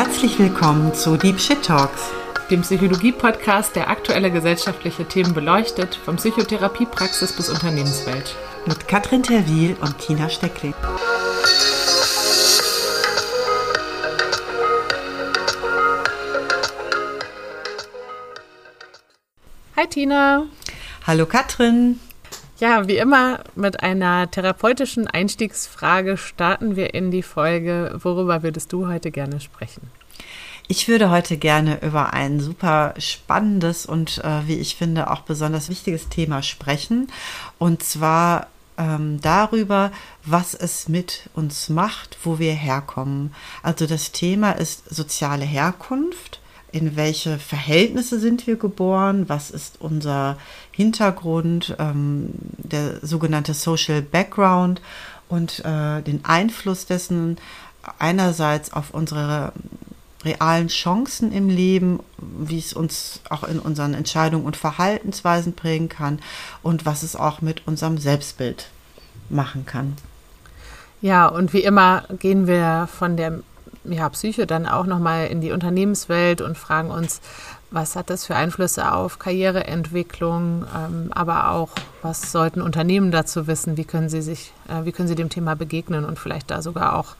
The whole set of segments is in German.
Herzlich willkommen zu Deep Shit Talks, dem Psychologie-Podcast, der aktuelle gesellschaftliche Themen beleuchtet, von Psychotherapiepraxis bis Unternehmenswelt. Mit Katrin Terwil und Tina Steckling. Hi Tina. Hallo Katrin. Ja, wie immer mit einer therapeutischen Einstiegsfrage starten wir in die Folge. Worüber würdest du heute gerne sprechen? Ich würde heute gerne über ein super spannendes und, äh, wie ich finde, auch besonders wichtiges Thema sprechen. Und zwar ähm, darüber, was es mit uns macht, wo wir herkommen. Also das Thema ist soziale Herkunft in welche Verhältnisse sind wir geboren, was ist unser Hintergrund, ähm, der sogenannte Social Background und äh, den Einfluss dessen einerseits auf unsere realen Chancen im Leben, wie es uns auch in unseren Entscheidungen und Verhaltensweisen prägen kann und was es auch mit unserem Selbstbild machen kann. Ja, und wie immer gehen wir von der ja, Psyche dann auch nochmal in die Unternehmenswelt und fragen uns, was hat das für Einflüsse auf Karriereentwicklung, ähm, aber auch, was sollten Unternehmen dazu wissen, wie können sie sich, äh, wie können sie dem Thema begegnen und vielleicht da sogar auch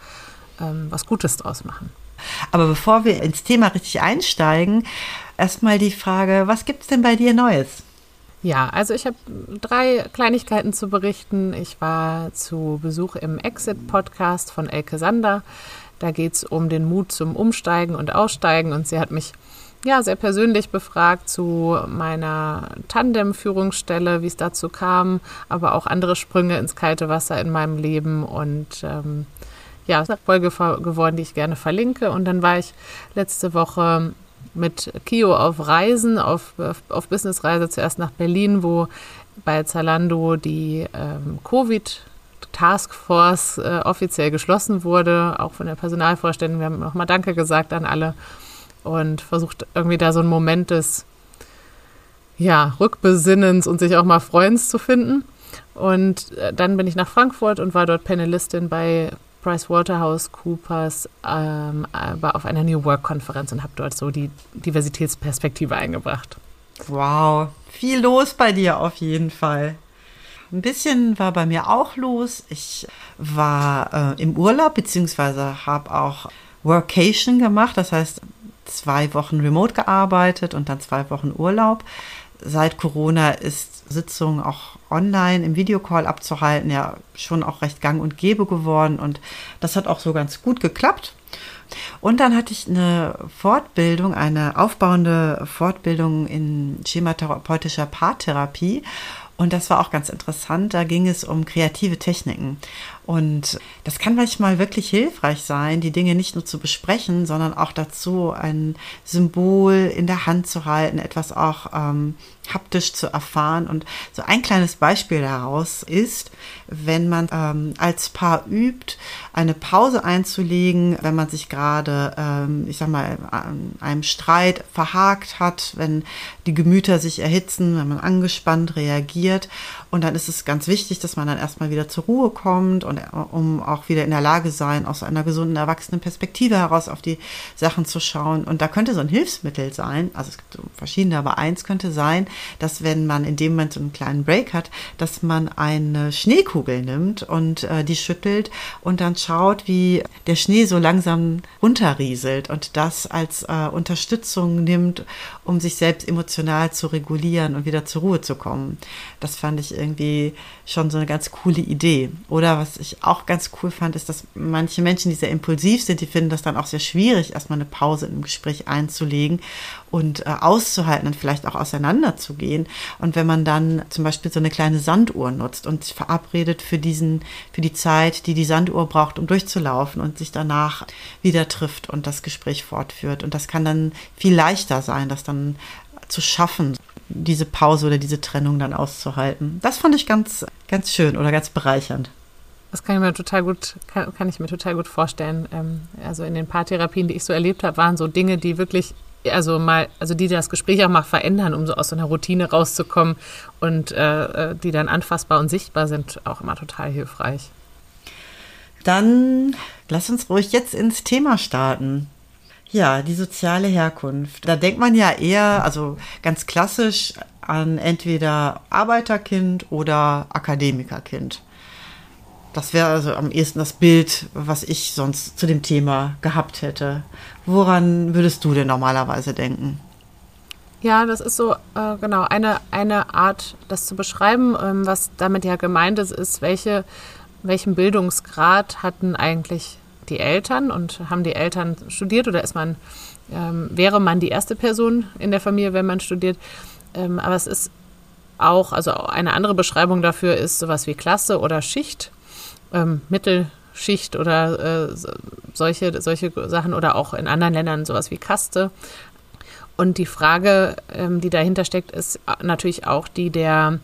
ähm, was Gutes draus machen. Aber bevor wir ins Thema richtig einsteigen, erstmal die Frage, was gibt es denn bei dir Neues? Ja, also ich habe drei Kleinigkeiten zu berichten. Ich war zu Besuch im Exit-Podcast von Elke Sander. Da geht es um den Mut zum Umsteigen und Aussteigen und sie hat mich ja sehr persönlich befragt zu meiner Tandem-Führungsstelle, wie es dazu kam, aber auch andere Sprünge ins kalte Wasser in meinem Leben und ähm, ja, ist eine Folge geworden, die ich gerne verlinke. Und dann war ich letzte Woche mit Kio auf Reisen, auf, auf Businessreise zuerst nach Berlin, wo bei Zalando die ähm, Covid Taskforce äh, offiziell geschlossen wurde, auch von der Personalvorständin. Wir haben nochmal Danke gesagt an alle und versucht irgendwie da so einen Moment des ja, Rückbesinnens und sich auch mal Freuens zu finden. Und äh, dann bin ich nach Frankfurt und war dort Panelistin bei PricewaterhouseCoopers ähm, war auf einer New Work-Konferenz und habe dort so die Diversitätsperspektive eingebracht. Wow, viel los bei dir auf jeden Fall. Ein bisschen war bei mir auch los. Ich war äh, im Urlaub, beziehungsweise habe auch Workation gemacht, das heißt zwei Wochen remote gearbeitet und dann zwei Wochen Urlaub. Seit Corona ist Sitzung auch online im Videocall abzuhalten ja schon auch recht gang und gäbe geworden und das hat auch so ganz gut geklappt. Und dann hatte ich eine Fortbildung, eine aufbauende Fortbildung in schematherapeutischer Paartherapie und das war auch ganz interessant. Da ging es um kreative Techniken. Und das kann manchmal wirklich hilfreich sein, die Dinge nicht nur zu besprechen, sondern auch dazu ein Symbol in der Hand zu halten, etwas auch ähm, haptisch zu erfahren. Und so ein kleines Beispiel daraus ist, wenn man ähm, als Paar übt, eine Pause einzulegen, wenn man sich gerade, ähm, ich sag mal, einem Streit verhakt hat, wenn die Gemüter sich erhitzen, wenn man angespannt reagiert. Und dann ist es ganz wichtig, dass man dann erstmal wieder zur Ruhe kommt und um auch wieder in der Lage sein, aus einer gesunden, erwachsenen Perspektive heraus auf die Sachen zu schauen. Und da könnte so ein Hilfsmittel sein, also es gibt verschiedene, aber eins könnte sein, dass wenn man in dem Moment so einen kleinen Break hat, dass man eine Schneekugel nimmt und äh, die schüttelt und dann schaut, wie der Schnee so langsam runterrieselt und das als äh, Unterstützung nimmt, um sich selbst emotional zu regulieren und wieder zur Ruhe zu kommen. Das fand ich irgendwie schon so eine ganz coole Idee. Oder was ich auch ganz cool fand, ist, dass manche Menschen, die sehr impulsiv sind, die finden das dann auch sehr schwierig, erstmal eine Pause im Gespräch einzulegen und äh, auszuhalten und vielleicht auch auseinanderzugehen. Und wenn man dann zum Beispiel so eine kleine Sanduhr nutzt und sich verabredet für diesen, für die Zeit, die die Sanduhr braucht, um durchzulaufen und sich danach wieder trifft und das Gespräch fortführt. Und das kann dann viel leichter sein, das dann zu schaffen, diese Pause oder diese Trennung dann auszuhalten. Das fand ich ganz, ganz schön oder ganz bereichernd. Das kann ich mir total gut, kann, kann ich mir total gut vorstellen. Ähm, also in den Paartherapien, die ich so erlebt habe, waren so Dinge, die wirklich, also mal, also die das Gespräch auch mal verändern, um so aus so einer Routine rauszukommen und äh, äh die dann anfassbar und sichtbar sind, auch immer total hilfreich. Dann lass uns ruhig jetzt ins Thema starten. Ja, die soziale Herkunft. Da denkt man ja eher, also ganz klassisch an entweder Arbeiterkind oder Akademikerkind. Das wäre also am ehesten das Bild, was ich sonst zu dem Thema gehabt hätte. Woran würdest du denn normalerweise denken? Ja, das ist so äh, genau eine, eine Art, das zu beschreiben. Ähm, was damit ja gemeint ist, ist, welche, welchen Bildungsgrad hatten eigentlich die Eltern und haben die Eltern studiert oder ist man, ähm, wäre man die erste Person in der Familie, wenn man studiert. Ähm, aber es ist auch, also eine andere Beschreibung dafür ist sowas wie Klasse oder Schicht, ähm, Mittelschicht oder äh, solche, solche Sachen oder auch in anderen Ländern sowas wie Kaste. Und die Frage, ähm, die dahinter steckt, ist natürlich auch die der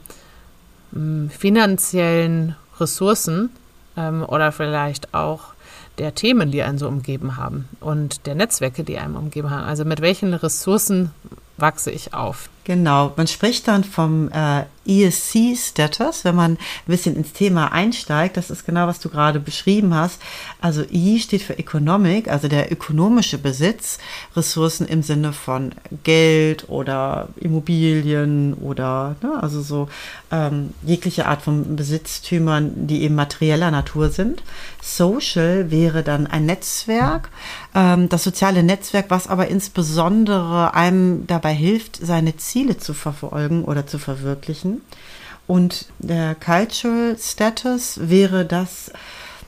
ähm, finanziellen Ressourcen ähm, oder vielleicht auch der Themen, die einen so umgeben haben und der Netzwerke, die einen umgeben haben. Also mit welchen Ressourcen wachse ich auf? Genau, man spricht dann vom äh, ESC-Status, wenn man ein bisschen ins Thema einsteigt. Das ist genau, was du gerade beschrieben hast. Also E steht für Economic, also der ökonomische Besitz, Ressourcen im Sinne von Geld oder Immobilien oder ne, also so ähm, jegliche Art von Besitztümern, die eben materieller Natur sind. Social wäre dann ein Netzwerk, ähm, das soziale Netzwerk, was aber insbesondere einem dabei hilft, seine Ziele zu verfolgen oder zu verwirklichen. Und der Cultural Status wäre das,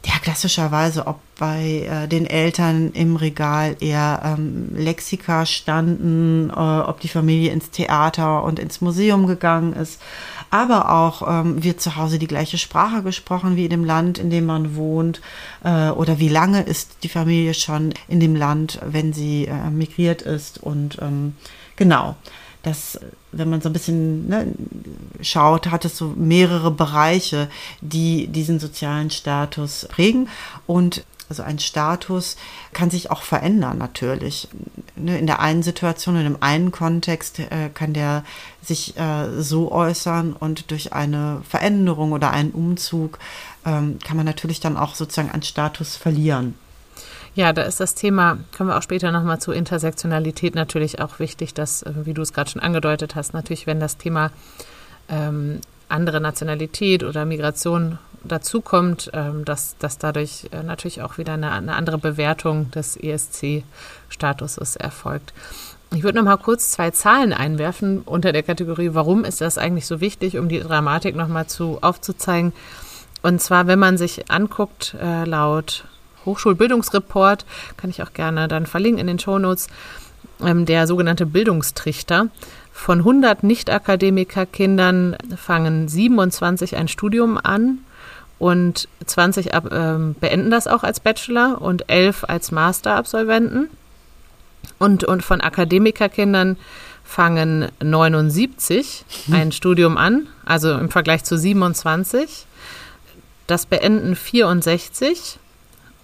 ja, klassischerweise, ob bei äh, den Eltern im Regal eher ähm, Lexika standen, äh, ob die Familie ins Theater und ins Museum gegangen ist, aber auch ähm, wird zu Hause die gleiche Sprache gesprochen wie in dem Land, in dem man wohnt, äh, oder wie lange ist die Familie schon in dem Land, wenn sie äh, migriert ist. Und ähm, genau dass, wenn man so ein bisschen ne, schaut, hat es so mehrere Bereiche, die diesen sozialen Status prägen. Und also ein Status kann sich auch verändern natürlich. Ne, in der einen Situation, in dem einen Kontext äh, kann der sich äh, so äußern und durch eine Veränderung oder einen Umzug ähm, kann man natürlich dann auch sozusagen einen Status verlieren. Ja, da ist das Thema, kommen wir auch später nochmal zu Intersektionalität natürlich auch wichtig, dass, äh, wie du es gerade schon angedeutet hast, natürlich, wenn das Thema ähm, andere Nationalität oder Migration dazukommt, ähm, dass, dass dadurch äh, natürlich auch wieder eine, eine andere Bewertung des ESC-Statuses erfolgt. Ich würde noch mal kurz zwei Zahlen einwerfen unter der Kategorie, warum ist das eigentlich so wichtig, um die Dramatik noch mal zu aufzuzeigen. Und zwar, wenn man sich anguckt, äh, laut Hochschulbildungsreport, kann ich auch gerne dann verlinken in den Shownotes, ähm, der sogenannte Bildungstrichter. Von 100 Nicht-Akademiker-Kindern fangen 27 ein Studium an und 20 ab, ähm, beenden das auch als Bachelor und 11 als Master-Absolventen. Und, und von Akademikerkindern fangen 79 hm. ein Studium an, also im Vergleich zu 27. Das beenden 64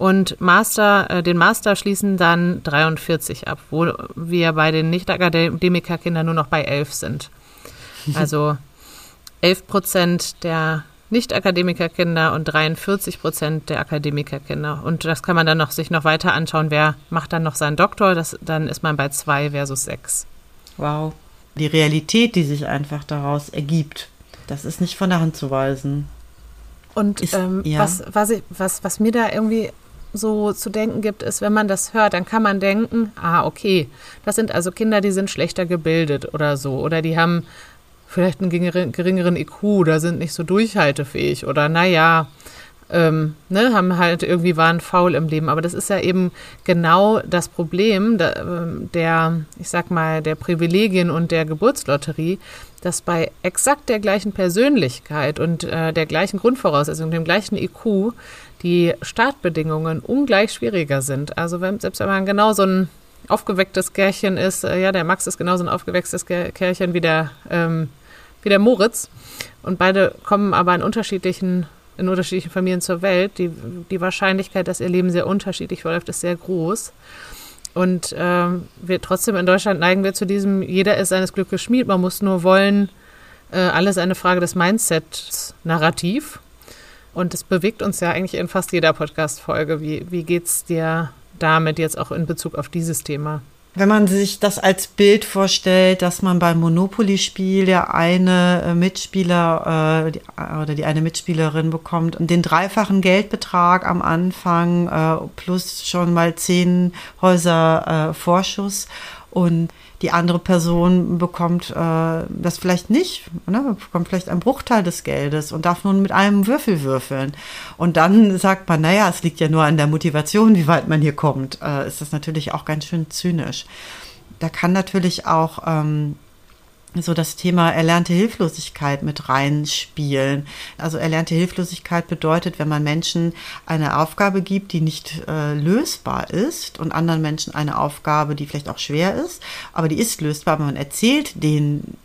und Master, äh, den Master schließen dann 43 ab, wo wir bei den Nicht-Akademikerkindern nur noch bei 11 sind. Also 11 Prozent der Nicht-Akademikerkinder und 43 Prozent der Akademikerkinder. Und das kann man dann noch sich noch weiter anschauen. Wer macht dann noch seinen Doktor? Das, dann ist man bei 2 versus 6. Wow. Die Realität, die sich einfach daraus ergibt, das ist nicht von der Hand zu weisen. Und ist, ähm, ja. was, was, ich, was, was mir da irgendwie so zu denken gibt, ist, wenn man das hört, dann kann man denken, ah, okay, das sind also Kinder, die sind schlechter gebildet oder so. Oder die haben vielleicht einen geringeren IQ, da sind nicht so durchhaltefähig. Oder naja, ähm, ne, haben halt irgendwie waren faul im Leben. Aber das ist ja eben genau das Problem der, ähm, der, ich sag mal, der Privilegien und der Geburtslotterie, dass bei exakt der gleichen Persönlichkeit und äh, der gleichen Grundvoraussetzung, dem gleichen IQ, die Startbedingungen ungleich schwieriger sind. Also wenn, selbst wenn man genau so ein aufgewecktes Kärchen ist, äh, ja, der Max ist genauso ein aufgewecktes Kärchen wie der, ähm, wie der Moritz. Und beide kommen aber in unterschiedlichen, in unterschiedlichen Familien zur Welt. Die, die Wahrscheinlichkeit, dass ihr Leben sehr unterschiedlich verläuft, ist sehr groß. Und ähm, wir trotzdem in Deutschland neigen wir zu diesem, jeder ist seines Glückes Schmied, man muss nur wollen, äh, alles eine Frage des Mindsets narrativ. Und es bewegt uns ja eigentlich in fast jeder Podcast-Folge. Wie, wie geht es dir damit jetzt auch in Bezug auf dieses Thema? Wenn man sich das als Bild vorstellt, dass man beim Monopoly-Spiel der eine äh, Mitspieler äh, die, oder die eine Mitspielerin bekommt den dreifachen Geldbetrag am Anfang äh, plus schon mal zehn Häuser äh, Vorschuss und die andere Person bekommt äh, das vielleicht nicht, ne, bekommt vielleicht einen Bruchteil des Geldes und darf nun mit einem Würfel würfeln. Und dann sagt man, naja, es liegt ja nur an der Motivation, wie weit man hier kommt. Äh, ist das natürlich auch ganz schön zynisch. Da kann natürlich auch ähm, so das Thema erlernte Hilflosigkeit mit reinspielen. Also erlernte Hilflosigkeit bedeutet, wenn man Menschen eine Aufgabe gibt, die nicht äh, lösbar ist und anderen Menschen eine Aufgabe, die vielleicht auch schwer ist, aber die ist lösbar, aber man erzählt denen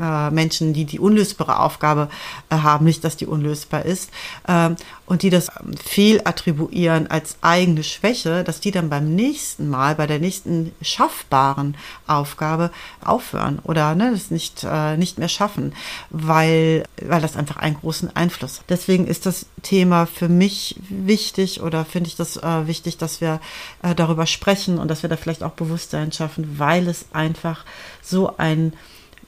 äh, Menschen, die die unlösbare Aufgabe äh, haben, nicht, dass die unlösbar ist, äh, und die das fehl attribuieren als eigene Schwäche, dass die dann beim nächsten Mal, bei der nächsten schaffbaren Aufgabe aufhören oder ne, das nicht, äh, nicht mehr schaffen, weil, weil das einfach einen großen Einfluss hat. Deswegen ist das Thema für mich wichtig oder finde ich das wichtig, dass wir darüber sprechen und dass wir da vielleicht auch Bewusstsein schaffen, weil es einfach so ein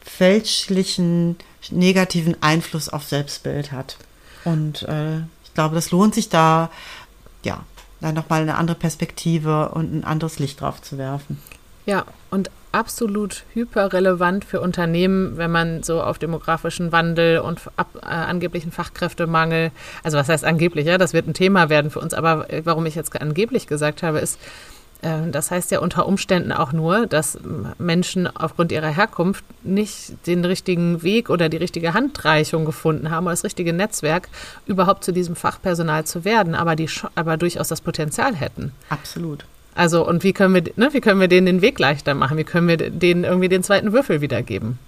fälschlichen negativen Einfluss auf Selbstbild hat. Und äh, ich glaube, das lohnt sich da, ja, da nochmal eine andere Perspektive und ein anderes Licht drauf zu werfen. Ja, und absolut hyperrelevant für Unternehmen, wenn man so auf demografischen Wandel und ab, äh, angeblichen Fachkräftemangel, also was heißt angeblich, ja, das wird ein Thema werden für uns, aber äh, warum ich jetzt angeblich gesagt habe, ist, das heißt ja unter Umständen auch nur, dass Menschen aufgrund ihrer Herkunft nicht den richtigen Weg oder die richtige Handreichung gefunden haben oder das richtige Netzwerk, überhaupt zu diesem Fachpersonal zu werden, aber, die, aber durchaus das Potenzial hätten. Absolut. Also, und wie können wir, ne, wie können wir denen den Weg leichter machen? Wie können wir denen irgendwie den zweiten Würfel wiedergeben?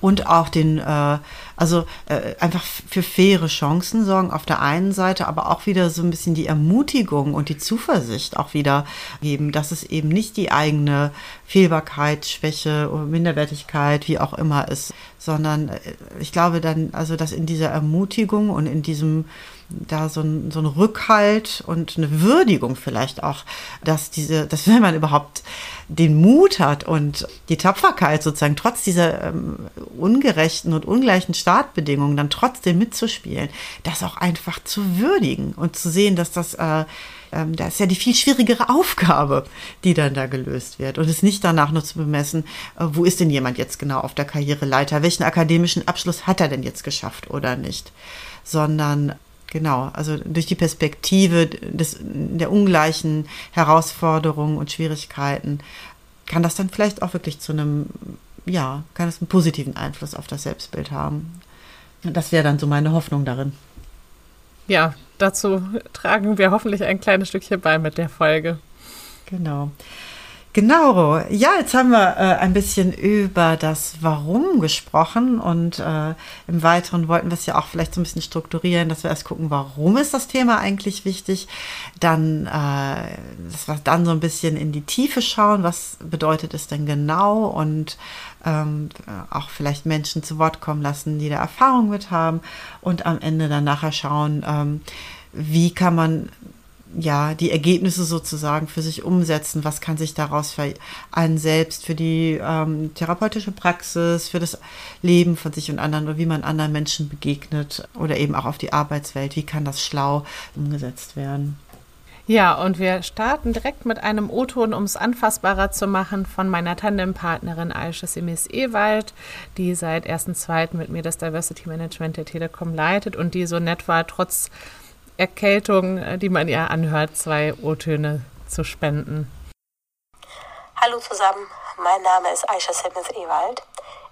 Und auch den, äh, also äh, einfach für faire Chancen sorgen auf der einen Seite, aber auch wieder so ein bisschen die Ermutigung und die Zuversicht auch wieder geben, dass es eben nicht die eigene Fehlbarkeit, Schwäche oder Minderwertigkeit, wie auch immer ist, sondern äh, ich glaube dann, also dass in dieser Ermutigung und in diesem da so ein, so ein Rückhalt und eine Würdigung vielleicht auch, dass diese, dass wenn man überhaupt den Mut hat und die Tapferkeit sozusagen trotz dieser ähm, ungerechten und ungleichen Startbedingungen dann trotzdem mitzuspielen, das auch einfach zu würdigen und zu sehen, dass das äh, ähm, das ist ja die viel schwierigere Aufgabe, die dann da gelöst wird. Und es nicht danach nur zu bemessen, äh, wo ist denn jemand jetzt genau auf der Karriereleiter, welchen akademischen Abschluss hat er denn jetzt geschafft oder nicht, sondern Genau, also durch die Perspektive des, der ungleichen Herausforderungen und Schwierigkeiten kann das dann vielleicht auch wirklich zu einem, ja, kann es einen positiven Einfluss auf das Selbstbild haben. Das wäre dann so meine Hoffnung darin. Ja, dazu tragen wir hoffentlich ein kleines Stückchen bei mit der Folge. Genau. Genau, ja, jetzt haben wir äh, ein bisschen über das Warum gesprochen und äh, im Weiteren wollten wir es ja auch vielleicht so ein bisschen strukturieren, dass wir erst gucken, warum ist das Thema eigentlich wichtig, dann, äh, dass wir dann so ein bisschen in die Tiefe schauen, was bedeutet es denn genau und ähm, auch vielleicht Menschen zu Wort kommen lassen, die da Erfahrung mit haben und am Ende dann nachher schauen, ähm, wie kann man ja, die Ergebnisse sozusagen für sich umsetzen. Was kann sich daraus für einen selbst, für die ähm, therapeutische Praxis, für das Leben von sich und anderen oder wie man anderen Menschen begegnet oder eben auch auf die Arbeitswelt, wie kann das schlau umgesetzt werden? Ja, und wir starten direkt mit einem O-Ton, um es anfassbarer zu machen, von meiner Tandempartnerin Aisha Simis Ewald, die seit 1.2. mit mir das Diversity Management der Telekom leitet und die so nett war, trotz Erkältung, äh, die man ihr anhört, zwei O-Töne zu spenden. Hallo zusammen, mein Name ist Aisha Simmons Ewald.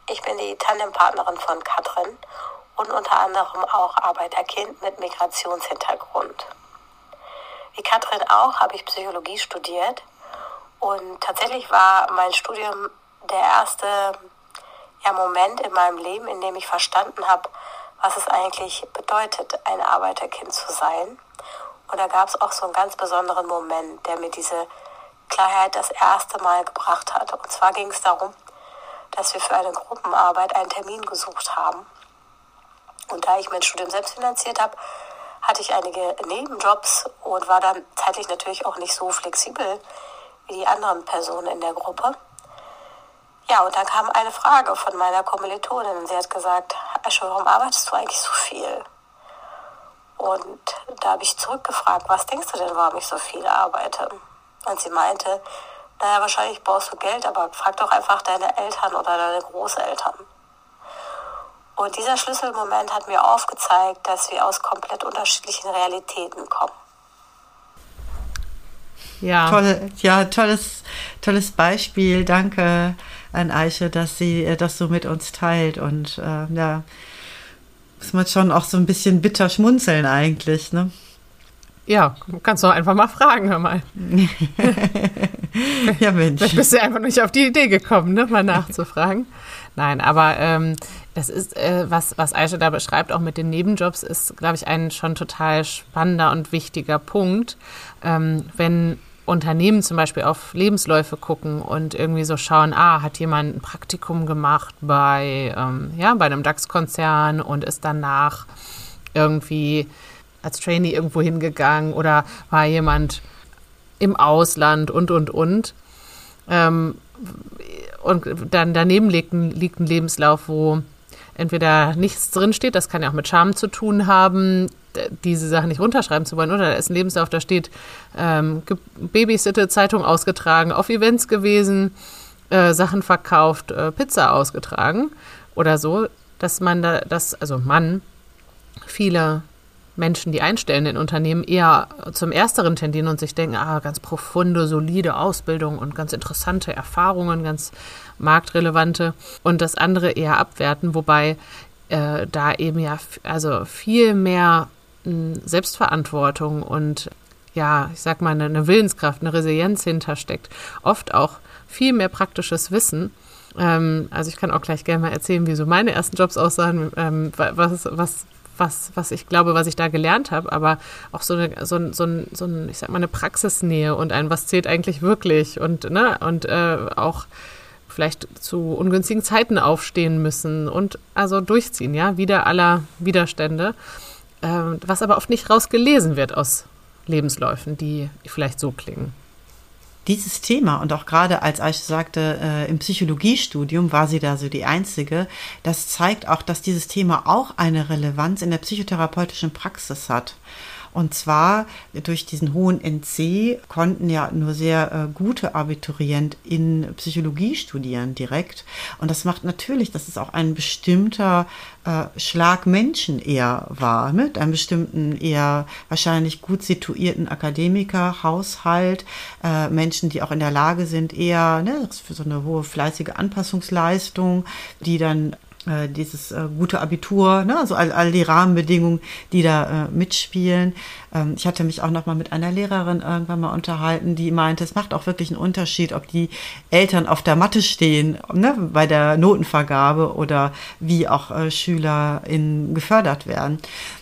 Ich bin die Tandempartnerin von Katrin und unter anderem auch Arbeiterkind mit Migrationshintergrund. Wie Katrin auch habe ich Psychologie studiert und tatsächlich war mein Studium der erste ja, Moment in meinem Leben, in dem ich verstanden habe, was es eigentlich bedeutet, ein Arbeiterkind zu sein. Und da gab es auch so einen ganz besonderen Moment, der mir diese Klarheit das erste Mal gebracht hat. Und zwar ging es darum, dass wir für eine Gruppenarbeit einen Termin gesucht haben. Und da ich mein Studium selbst finanziert habe, hatte ich einige Nebenjobs und war dann zeitlich natürlich auch nicht so flexibel wie die anderen Personen in der Gruppe. Ja, und dann kam eine Frage von meiner Kommilitonin. Sie hat gesagt, Asche, warum arbeitest du eigentlich so viel? Und da habe ich zurückgefragt, was denkst du denn, warum ich so viel arbeite? Und sie meinte, naja, wahrscheinlich brauchst du Geld, aber frag doch einfach deine Eltern oder deine Großeltern. Und dieser Schlüsselmoment hat mir aufgezeigt, dass wir aus komplett unterschiedlichen Realitäten kommen. Ja. Toll, ja, tolles, tolles Beispiel. Danke an Eiche, dass sie äh, das so mit uns teilt. Und äh, ja, muss man schon auch so ein bisschen bitter schmunzeln eigentlich, ne? Ja, kannst du einfach mal fragen, hör mal. ja, Mensch. Vielleicht bist du einfach nicht auf die Idee gekommen, ne, mal nachzufragen. Nein, aber ähm, das ist, äh, was, was Aisha da beschreibt, auch mit den Nebenjobs, ist, glaube ich, ein schon total spannender und wichtiger Punkt. Ähm, wenn Unternehmen zum Beispiel auf Lebensläufe gucken und irgendwie so schauen, ah, hat jemand ein Praktikum gemacht bei, ähm, ja, bei einem DAX-Konzern und ist danach irgendwie als Trainee irgendwo hingegangen oder war jemand im Ausland und, und, und. Ähm, und dann daneben liegt ein, liegt ein Lebenslauf, wo entweder nichts drinsteht, das kann ja auch mit Scham zu tun haben, diese Sachen nicht runterschreiben zu wollen, oder? Da ist ein Lebenslauf, da steht ähm, Babysitte, Zeitung ausgetragen, auf Events gewesen, äh, Sachen verkauft, äh, Pizza ausgetragen oder so, dass man da, dass, also Mann, viele Menschen, die einstellen in Unternehmen, eher zum Ersteren tendieren und sich denken, ah, ganz profunde, solide Ausbildung und ganz interessante Erfahrungen, ganz marktrelevante und das andere eher abwerten, wobei äh, da eben ja also viel mehr Selbstverantwortung und ja, ich sag mal, eine Willenskraft, eine Resilienz hintersteckt. Oft auch viel mehr praktisches Wissen. Ähm, also ich kann auch gleich gerne mal erzählen, wie so meine ersten Jobs aussahen, ähm, was, was, was, was ich glaube, was ich da gelernt habe, aber auch so eine, so, so, so ein, ich sag mal, eine Praxisnähe und ein, was zählt eigentlich wirklich und, ne, und äh, auch vielleicht zu ungünstigen Zeiten aufstehen müssen und also durchziehen, ja, wieder aller Widerstände. Ähm, was aber oft nicht rausgelesen wird aus Lebensläufen, die vielleicht so klingen. Dieses Thema und auch gerade als Aisha sagte, äh, im Psychologiestudium war sie da so die Einzige, das zeigt auch, dass dieses Thema auch eine Relevanz in der psychotherapeutischen Praxis hat. Und zwar durch diesen hohen NC konnten ja nur sehr äh, gute AbiturientInnen Psychologie studieren direkt. Und das macht natürlich, dass es auch ein bestimmter äh, Schlag Menschen eher war, mit einem bestimmten eher wahrscheinlich gut situierten Akademiker, Haushalt, äh, Menschen, die auch in der Lage sind, eher ne, für so eine hohe fleißige Anpassungsleistung, die dann äh, dieses äh, gute Abitur, ne, also all, all die Rahmenbedingungen, die da äh, mitspielen. Ähm, ich hatte mich auch noch mal mit einer Lehrerin irgendwann mal unterhalten, die meinte, es macht auch wirklich einen Unterschied, ob die Eltern auf der Matte stehen, ne, bei der Notenvergabe oder wie auch äh, SchülerInnen gefördert werden.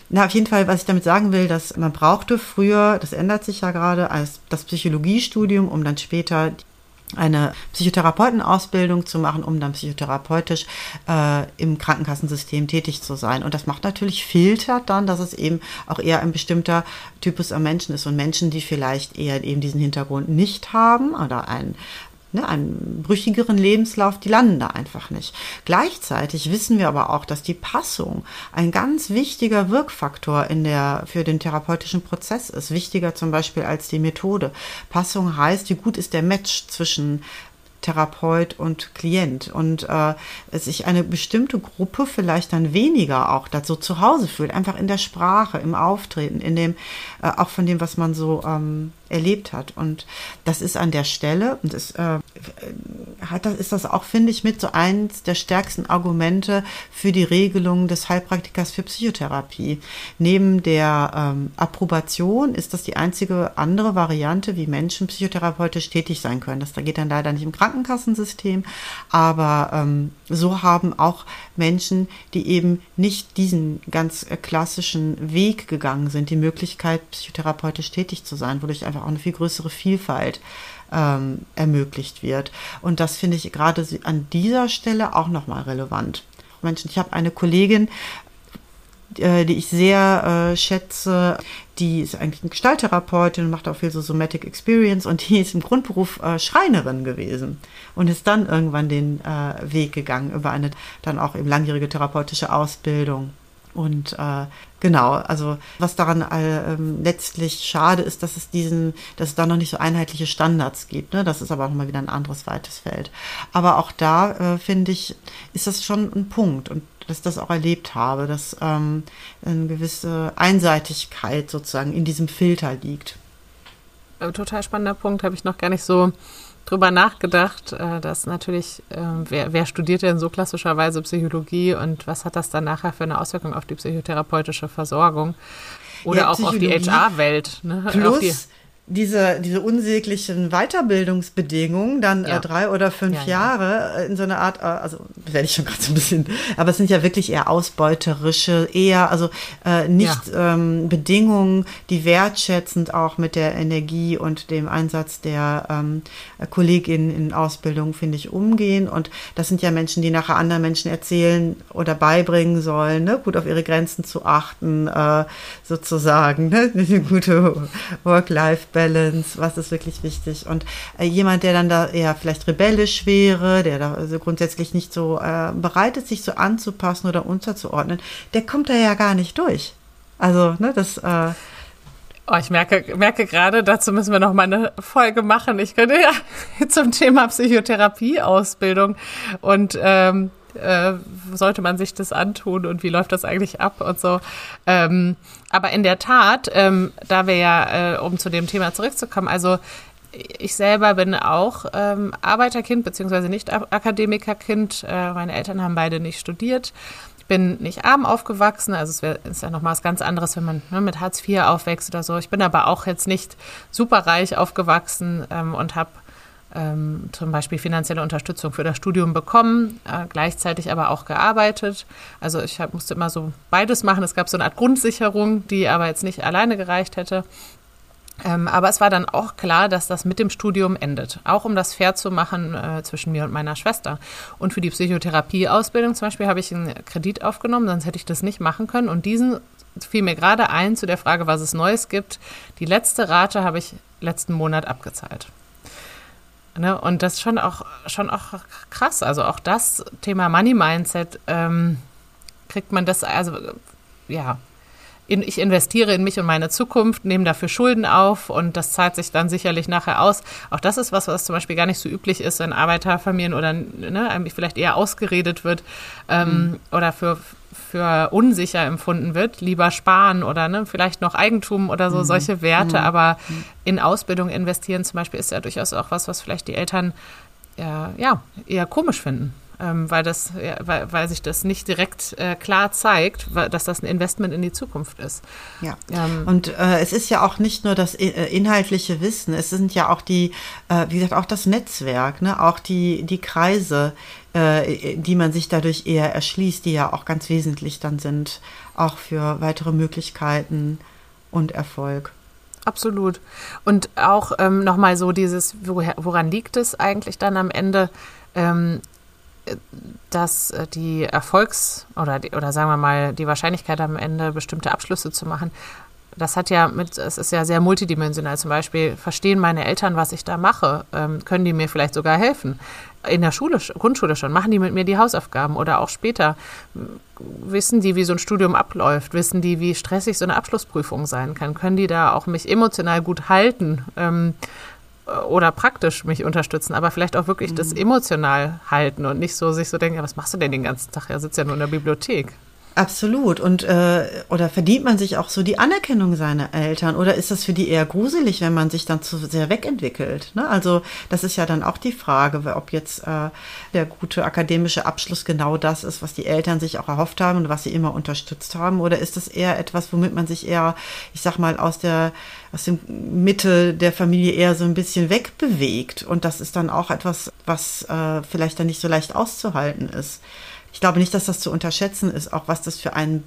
Na, auf jeden Fall, was ich damit sagen will, dass man brauchte früher, das ändert sich ja gerade, als das Psychologiestudium, um dann später eine Psychotherapeutenausbildung zu machen, um dann psychotherapeutisch äh, im Krankenkassensystem tätig zu sein. Und das macht natürlich filtert dann, dass es eben auch eher ein bestimmter Typus an Menschen ist und Menschen, die vielleicht eher eben diesen Hintergrund nicht haben oder ein ne, einen brüchigeren Lebenslauf, die landen da einfach nicht. Gleichzeitig wissen wir aber auch, dass die Passung ein ganz wichtiger Wirkfaktor in der, für den therapeutischen Prozess ist. Wichtiger zum Beispiel als die Methode. Passung heißt, wie gut ist der Match zwischen Therapeut und Klient und äh, sich eine bestimmte Gruppe vielleicht dann weniger auch dazu zu Hause fühlt, einfach in der Sprache, im Auftreten, in dem, äh, auch von dem, was man so ähm, erlebt hat. Und das ist an der Stelle, und es äh, hat das, ist das auch, finde ich, mit so eins der stärksten Argumente für die Regelung des Heilpraktikers für Psychotherapie. Neben der ähm, Approbation ist das die einzige andere Variante, wie Menschen psychotherapeutisch tätig sein können. Das geht dann leider nicht im Krankenkassensystem, aber ähm, so haben auch Menschen, die eben nicht diesen ganz klassischen Weg gegangen sind, die Möglichkeit, psychotherapeutisch tätig zu sein, wodurch einfach auch eine viel größere Vielfalt ähm, ermöglicht wird. Und das finde ich gerade an dieser Stelle auch nochmal relevant. Menschen, ich habe eine Kollegin, äh, die ich sehr äh, schätze. Die ist eigentlich eine Gestalttherapeutin, macht auch viel so Somatic Experience und die ist im Grundberuf äh, Schreinerin gewesen und ist dann irgendwann den äh, Weg gegangen über eine dann auch eben langjährige therapeutische Ausbildung. Und äh, genau, also was daran äh, letztlich schade ist, dass es diesen, dass es da noch nicht so einheitliche Standards gibt. Ne? Das ist aber auch mal wieder ein anderes weites Feld. Aber auch da äh, finde ich, ist das schon ein Punkt und dass ich das auch erlebt habe, dass ähm, eine gewisse Einseitigkeit sozusagen in diesem Filter liegt. Äh, total spannender Punkt, habe ich noch gar nicht so drüber nachgedacht, äh, dass natürlich, äh, wer, wer studiert denn so klassischerweise Psychologie und was hat das dann nachher für eine Auswirkung auf die psychotherapeutische Versorgung? Oder ja, auch auf die HR-Welt. Ne? Plus, diese, diese unsäglichen Weiterbildungsbedingungen, dann äh, ja. äh, drei oder fünf ja, Jahre äh, in so einer Art, äh, also werde ich schon gerade so ein bisschen, aber es sind ja wirklich eher ausbeuterische, eher, also äh, nicht ähm, Bedingungen, die wertschätzend auch mit der Energie und dem Einsatz der ähm, Kolleginnen in Ausbildung, finde ich, umgehen. Und das sind ja Menschen, die nachher anderen Menschen erzählen oder beibringen sollen, ne? gut auf ihre Grenzen zu achten, äh, sozusagen, ne? eine gute Work-Life-Balance Balance, was ist wirklich wichtig. Und äh, jemand, der dann da eher vielleicht rebellisch wäre, der da also grundsätzlich nicht so äh, bereit ist, sich so anzupassen oder unterzuordnen, der kommt da ja gar nicht durch. Also, ne, das. Äh, Oh, ich merke, merke gerade, dazu müssen wir noch mal eine Folge machen. Ich könnte ja zum Thema Psychotherapie-Ausbildung und ähm, äh, sollte man sich das antun und wie läuft das eigentlich ab und so. Ähm, aber in der Tat, ähm, da wir ja, äh, um zu dem Thema zurückzukommen, also ich selber bin auch ähm, Arbeiterkind beziehungsweise nicht Akademikerkind. Äh, meine Eltern haben beide nicht studiert. Ich bin nicht arm aufgewachsen, also es wär, ist ja nochmal was ganz anderes, wenn man ne, mit Hartz IV aufwächst oder so. Ich bin aber auch jetzt nicht superreich aufgewachsen ähm, und habe ähm, zum Beispiel finanzielle Unterstützung für das Studium bekommen, äh, gleichzeitig aber auch gearbeitet. Also ich hab, musste immer so beides machen. Es gab so eine Art Grundsicherung, die aber jetzt nicht alleine gereicht hätte. Ähm, aber es war dann auch klar, dass das mit dem Studium endet. Auch um das fair zu machen äh, zwischen mir und meiner Schwester. Und für die Psychotherapieausbildung zum Beispiel habe ich einen Kredit aufgenommen, sonst hätte ich das nicht machen können. Und diesen fiel mir gerade ein zu der Frage, was es Neues gibt. Die letzte Rate habe ich letzten Monat abgezahlt. Ne? Und das ist schon auch, schon auch krass. Also auch das Thema Money Mindset ähm, kriegt man das, also ja, in, ich investiere in mich und meine Zukunft, nehme dafür Schulden auf und das zahlt sich dann sicherlich nachher aus. Auch das ist was, was zum Beispiel gar nicht so üblich ist in Arbeiterfamilien oder ne, vielleicht eher ausgeredet wird ähm, mhm. oder für für unsicher empfunden wird, lieber sparen oder ne, vielleicht noch Eigentum oder so, mhm. solche Werte, mhm. aber in Ausbildung investieren zum Beispiel ist ja durchaus auch was, was vielleicht die Eltern ja, ja eher komisch finden. Ähm, weil, das, ja, weil, weil sich das nicht direkt äh, klar zeigt, dass das ein Investment in die Zukunft ist. Ja. Ähm, und äh, es ist ja auch nicht nur das äh, inhaltliche Wissen, es sind ja auch die, äh, wie gesagt, auch das Netzwerk, ne? auch die, die Kreise, äh, die man sich dadurch eher erschließt, die ja auch ganz wesentlich dann sind, auch für weitere Möglichkeiten und Erfolg. Absolut. Und auch ähm, nochmal so dieses, woher, woran liegt es eigentlich dann am Ende, ähm, dass äh, die Erfolgs- oder, die, oder sagen wir mal die Wahrscheinlichkeit am Ende bestimmte Abschlüsse zu machen, das hat ja mit, es ist ja sehr multidimensional. Zum Beispiel, verstehen meine Eltern, was ich da mache? Ähm, können die mir vielleicht sogar helfen? In der Schule, Grundschule schon, machen die mit mir die Hausaufgaben oder auch später? Wissen die, wie so ein Studium abläuft? Wissen die, wie stressig so eine Abschlussprüfung sein kann? Können die da auch mich emotional gut halten? Ähm, oder praktisch mich unterstützen, aber vielleicht auch wirklich mhm. das emotional halten und nicht so sich so denken, ja, was machst du denn den ganzen Tag? Er sitzt ja nur in der Bibliothek. Absolut. Und äh, oder verdient man sich auch so die Anerkennung seiner Eltern oder ist das für die eher gruselig, wenn man sich dann zu sehr wegentwickelt? Ne? Also das ist ja dann auch die Frage, ob jetzt äh, der gute akademische Abschluss genau das ist, was die Eltern sich auch erhofft haben und was sie immer unterstützt haben, oder ist das eher etwas, womit man sich eher, ich sag mal, aus der aus dem Mitte der Familie eher so ein bisschen wegbewegt und das ist dann auch etwas, was äh, vielleicht dann nicht so leicht auszuhalten ist ich glaube nicht, dass das zu unterschätzen ist, auch was das für ein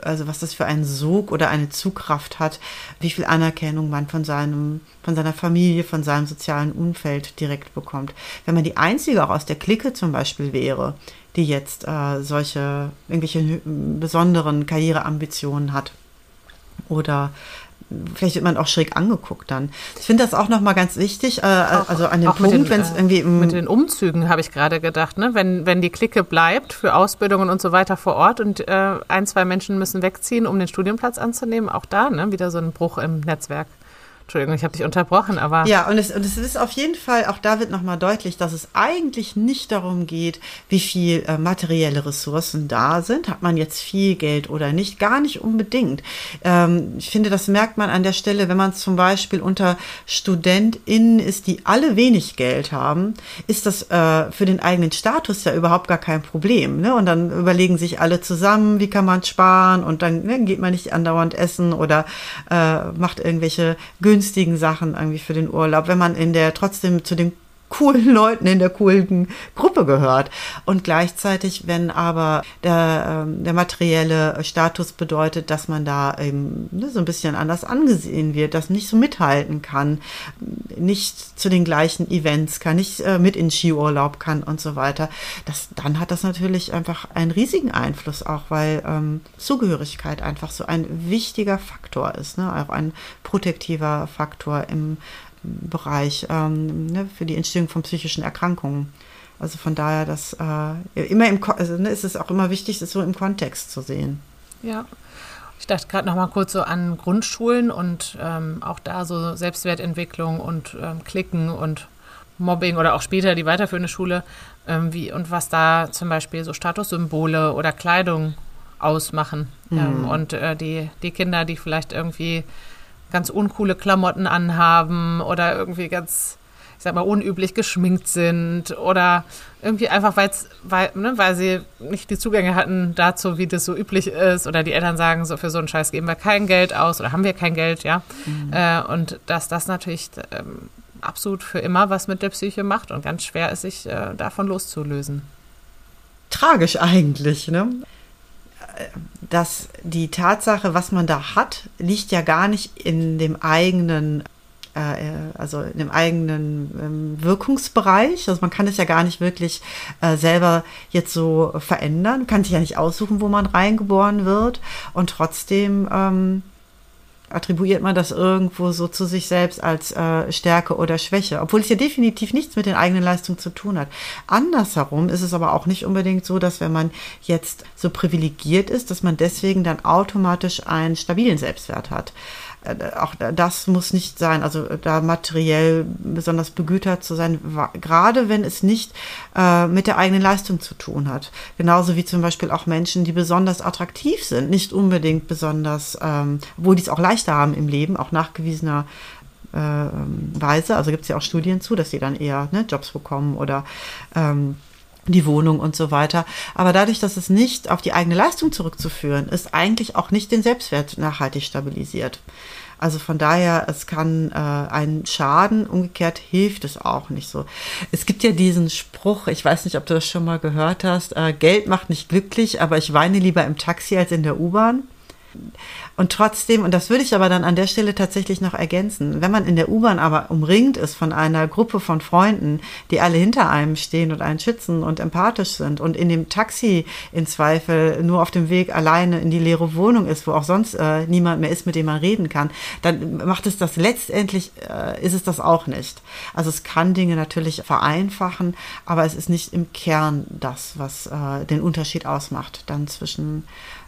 also was das für einen Sog oder eine Zugkraft hat, wie viel Anerkennung man von seinem, von seiner Familie, von seinem sozialen Umfeld direkt bekommt. Wenn man die einzige auch aus der Clique zum Beispiel wäre, die jetzt äh, solche irgendwelche besonderen Karriereambitionen hat. Oder vielleicht wird man auch schräg angeguckt dann. Ich finde das auch nochmal ganz wichlich, äh, auch, also an dem Punkt, wenn es äh, irgendwie... Mit den Umzügen habe ich gerade gedacht, ne? wenn, wenn die Clique bleibt für Ausbildungen und so weiter vor Ort und äh, ein, zwei Menschen müssen wegziehen, um den Studienplatz anzunehmen, auch da ne? wieder so ein Bruch im Netzwerk. Entschuldigung, ich habe dich unterbrochen, aber. Ja, und es, und es ist auf jeden Fall, auch da wird nochmal deutlich, dass es eigentlich nicht darum geht, wie viel äh, materielle Ressourcen da sind. Hat man jetzt viel Geld oder nicht? Gar nicht unbedingt. Ähm, ich finde, das merkt man an der Stelle, wenn man zum Beispiel unter StudentInnen ist, die alle wenig Geld haben, ist das äh, für den eigenen Status ja überhaupt gar kein Problem. Ne? Und dann überlegen sich alle zusammen, wie kann man sparen und dann ne, geht man nicht andauernd essen oder äh, macht irgendwelche günstigen günstigen Sachen irgendwie für den Urlaub, wenn man in der trotzdem zu den coolen Leuten in der coolen Gruppe gehört. Und gleichzeitig, wenn aber der, ähm, der materielle Status bedeutet, dass man da eben ne, so ein bisschen anders angesehen wird, das nicht so mithalten kann, nicht zu den gleichen Events kann, nicht äh, mit in Skiurlaub kann und so weiter, das, dann hat das natürlich einfach einen riesigen Einfluss auch, weil ähm, Zugehörigkeit einfach so ein wichtiger Faktor ist, ne? auch ein protektiver Faktor im Bereich ähm, ne, für die Entstehung von psychischen Erkrankungen. Also von daher, dass äh, immer im, also, ne, ist es auch immer wichtig, es so im Kontext zu sehen. Ja. Ich dachte gerade noch mal kurz so an Grundschulen und ähm, auch da so Selbstwertentwicklung und ähm, Klicken und Mobbing oder auch später die weiterführende Schule, ähm, wie und was da zum Beispiel so Statussymbole oder Kleidung ausmachen. Mhm. und äh, die, die Kinder, die vielleicht irgendwie ganz uncoole Klamotten anhaben oder irgendwie ganz, ich sag mal, unüblich geschminkt sind oder irgendwie einfach, weil's, weil, ne, weil sie nicht die Zugänge hatten dazu, wie das so üblich ist oder die Eltern sagen, so für so einen Scheiß geben wir kein Geld aus oder haben wir kein Geld, ja. Mhm. Äh, und dass das natürlich ähm, absolut für immer was mit der Psyche macht und ganz schwer ist, sich äh, davon loszulösen. Tragisch eigentlich, ne? Dass die Tatsache, was man da hat, liegt ja gar nicht in dem eigenen äh, also in dem eigenen ähm, Wirkungsbereich. Also man kann es ja gar nicht wirklich äh, selber jetzt so verändern, kann sich ja nicht aussuchen, wo man reingeboren wird. Und trotzdem ähm, attribuiert man das irgendwo so zu sich selbst als äh, Stärke oder Schwäche, obwohl es ja definitiv nichts mit den eigenen Leistungen zu tun hat. Andersherum ist es aber auch nicht unbedingt so, dass wenn man jetzt so privilegiert ist, dass man deswegen dann automatisch einen stabilen Selbstwert hat. Äh, auch das muss nicht sein, also da materiell besonders begütert zu sein, gerade wenn es nicht äh, mit der eigenen Leistung zu tun hat. Genauso wie zum Beispiel auch Menschen, die besonders attraktiv sind, nicht unbedingt besonders, ähm, wo die es auch leichter haben im Leben, auch nachgewiesener äh, Weise. Also gibt es ja auch Studien zu, dass sie dann eher ne, Jobs bekommen oder ähm, die Wohnung und so weiter. Aber dadurch, dass es nicht auf die eigene Leistung zurückzuführen, ist eigentlich auch nicht den Selbstwert nachhaltig stabilisiert. Also von daher, es kann äh, einen Schaden, umgekehrt hilft es auch nicht so. Es gibt ja diesen Spruch, ich weiß nicht, ob du das schon mal gehört hast, äh, Geld macht nicht glücklich, aber ich weine lieber im Taxi als in der U-Bahn. Und trotzdem, und das würde ich aber dann an der Stelle tatsächlich noch ergänzen, wenn man in der U-Bahn aber umringt ist von einer Gruppe von Freunden, die alle hinter einem stehen und einen schützen und empathisch sind und in dem Taxi in Zweifel nur auf dem Weg alleine in die leere Wohnung ist, wo auch sonst äh, niemand mehr ist, mit dem man reden kann, dann macht es das letztendlich, äh, ist es das auch nicht. Also es kann Dinge natürlich vereinfachen, aber es ist nicht im Kern das, was äh, den Unterschied ausmacht, dann zwischen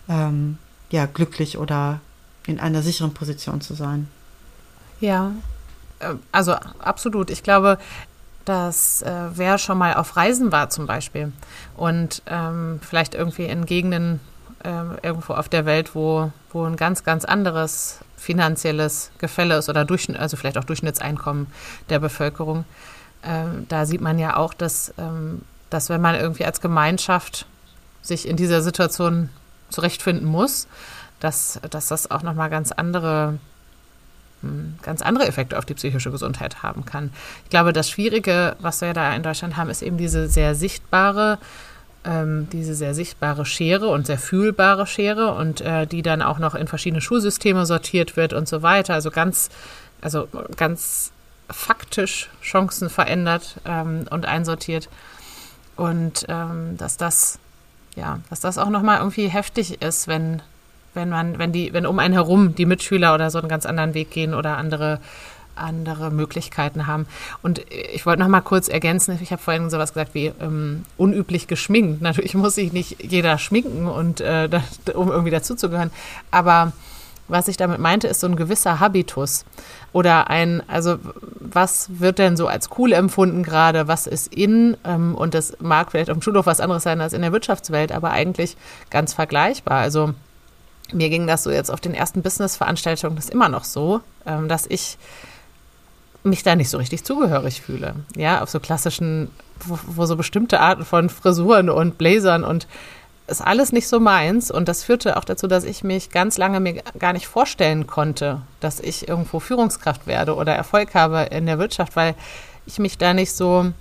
ähm, ja, glücklich oder in einer sicheren Position zu sein. Ja, äh, also absolut. Ich glaube, dass äh, wer schon mal auf Reisen war zum Beispiel und ähm, vielleicht irgendwie in Gegenden äh, irgendwo auf der Welt, wo, wo ein ganz, ganz anderes finanzielles Gefälle ist oder Durchschnitt, also vielleicht auch Durchschnittseinkommen der Bevölkerung, äh, da sieht man ja auch, dass, ähm, dass wenn man irgendwie als Gemeinschaft sich in dieser Situation zurechtfinden muss, dass, dass das auch nochmal ganz andere hm, ganz andere Effekte auf die psychische Gesundheit haben kann. Ich glaube, das Schwierige, was wir da in Deutschland haben, ist eben diese sehr sichtbare, ähm, diese sehr sichtbare Schere und sehr fühlbare Schere und äh, die dann auch noch in verschiedene Schulsysteme sortiert wird und so weiter. Also ganz, also ganz faktisch Chancen verändert ähm, und einsortiert. Und ähm, dass das, ja, dass das auch nochmal irgendwie heftig ist, wenn, wenn man, wenn die, wenn um einen herum die Mitschüler oder so einen ganz anderen Weg gehen oder andere andere Möglichkeiten haben. Und ich wollte noch mal kurz ergänzen, ich habe vorhin sowas gesagt wie ähm, unüblich geschminkt. Natürlich muss sich nicht jeder schminken und äh, da, um irgendwie dazuzugehören, aber was ich damit meinte, ist so ein gewisser Habitus oder ein, also was wird denn so als cool empfunden gerade, was ist in ähm, und das mag vielleicht am Schulhof was anderes sein als in der Wirtschaftswelt, aber eigentlich ganz vergleichbar. Also mir ging das so jetzt auf den ersten Business-Veranstaltungen das immer noch so, ähm, dass ich mich da nicht so richtig zugehörig fühle. Ja, auf so klassischen, wo, wo so bestimmte Arten von Frisuren und Blazern und ist alles nicht so meins. Und das führte auch dazu, dass ich mich ganz lange mir gar nicht vorstellen konnte, dass ich irgendwo Führungskraft werde oder Erfolg habe in der Wirtschaft, weil ich mich da nicht so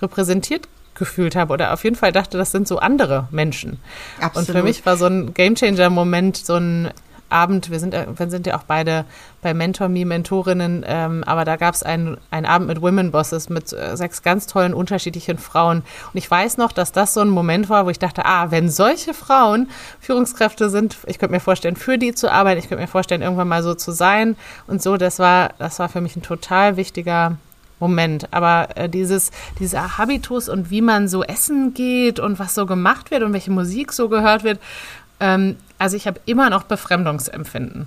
repräsentiert gefühlt habe oder auf jeden Fall dachte, das sind so andere Menschen. Absolut. Und für mich war so ein Gamechanger-Moment, so ein Abend, wir sind, wir sind ja auch beide bei Mentor Me, Mentorinnen, ähm, aber da gab es einen, einen Abend mit Women Bosses mit äh, sechs ganz tollen unterschiedlichen Frauen. Und ich weiß noch, dass das so ein Moment war, wo ich dachte, ah, wenn solche Frauen Führungskräfte sind, ich könnte mir vorstellen, für die zu arbeiten, ich könnte mir vorstellen, irgendwann mal so zu sein und so, das war, das war für mich ein total wichtiger Moment. Aber äh, dieses, dieser Habitus und wie man so essen geht und was so gemacht wird und welche Musik so gehört wird, ähm, also ich habe immer noch Befremdungsempfinden.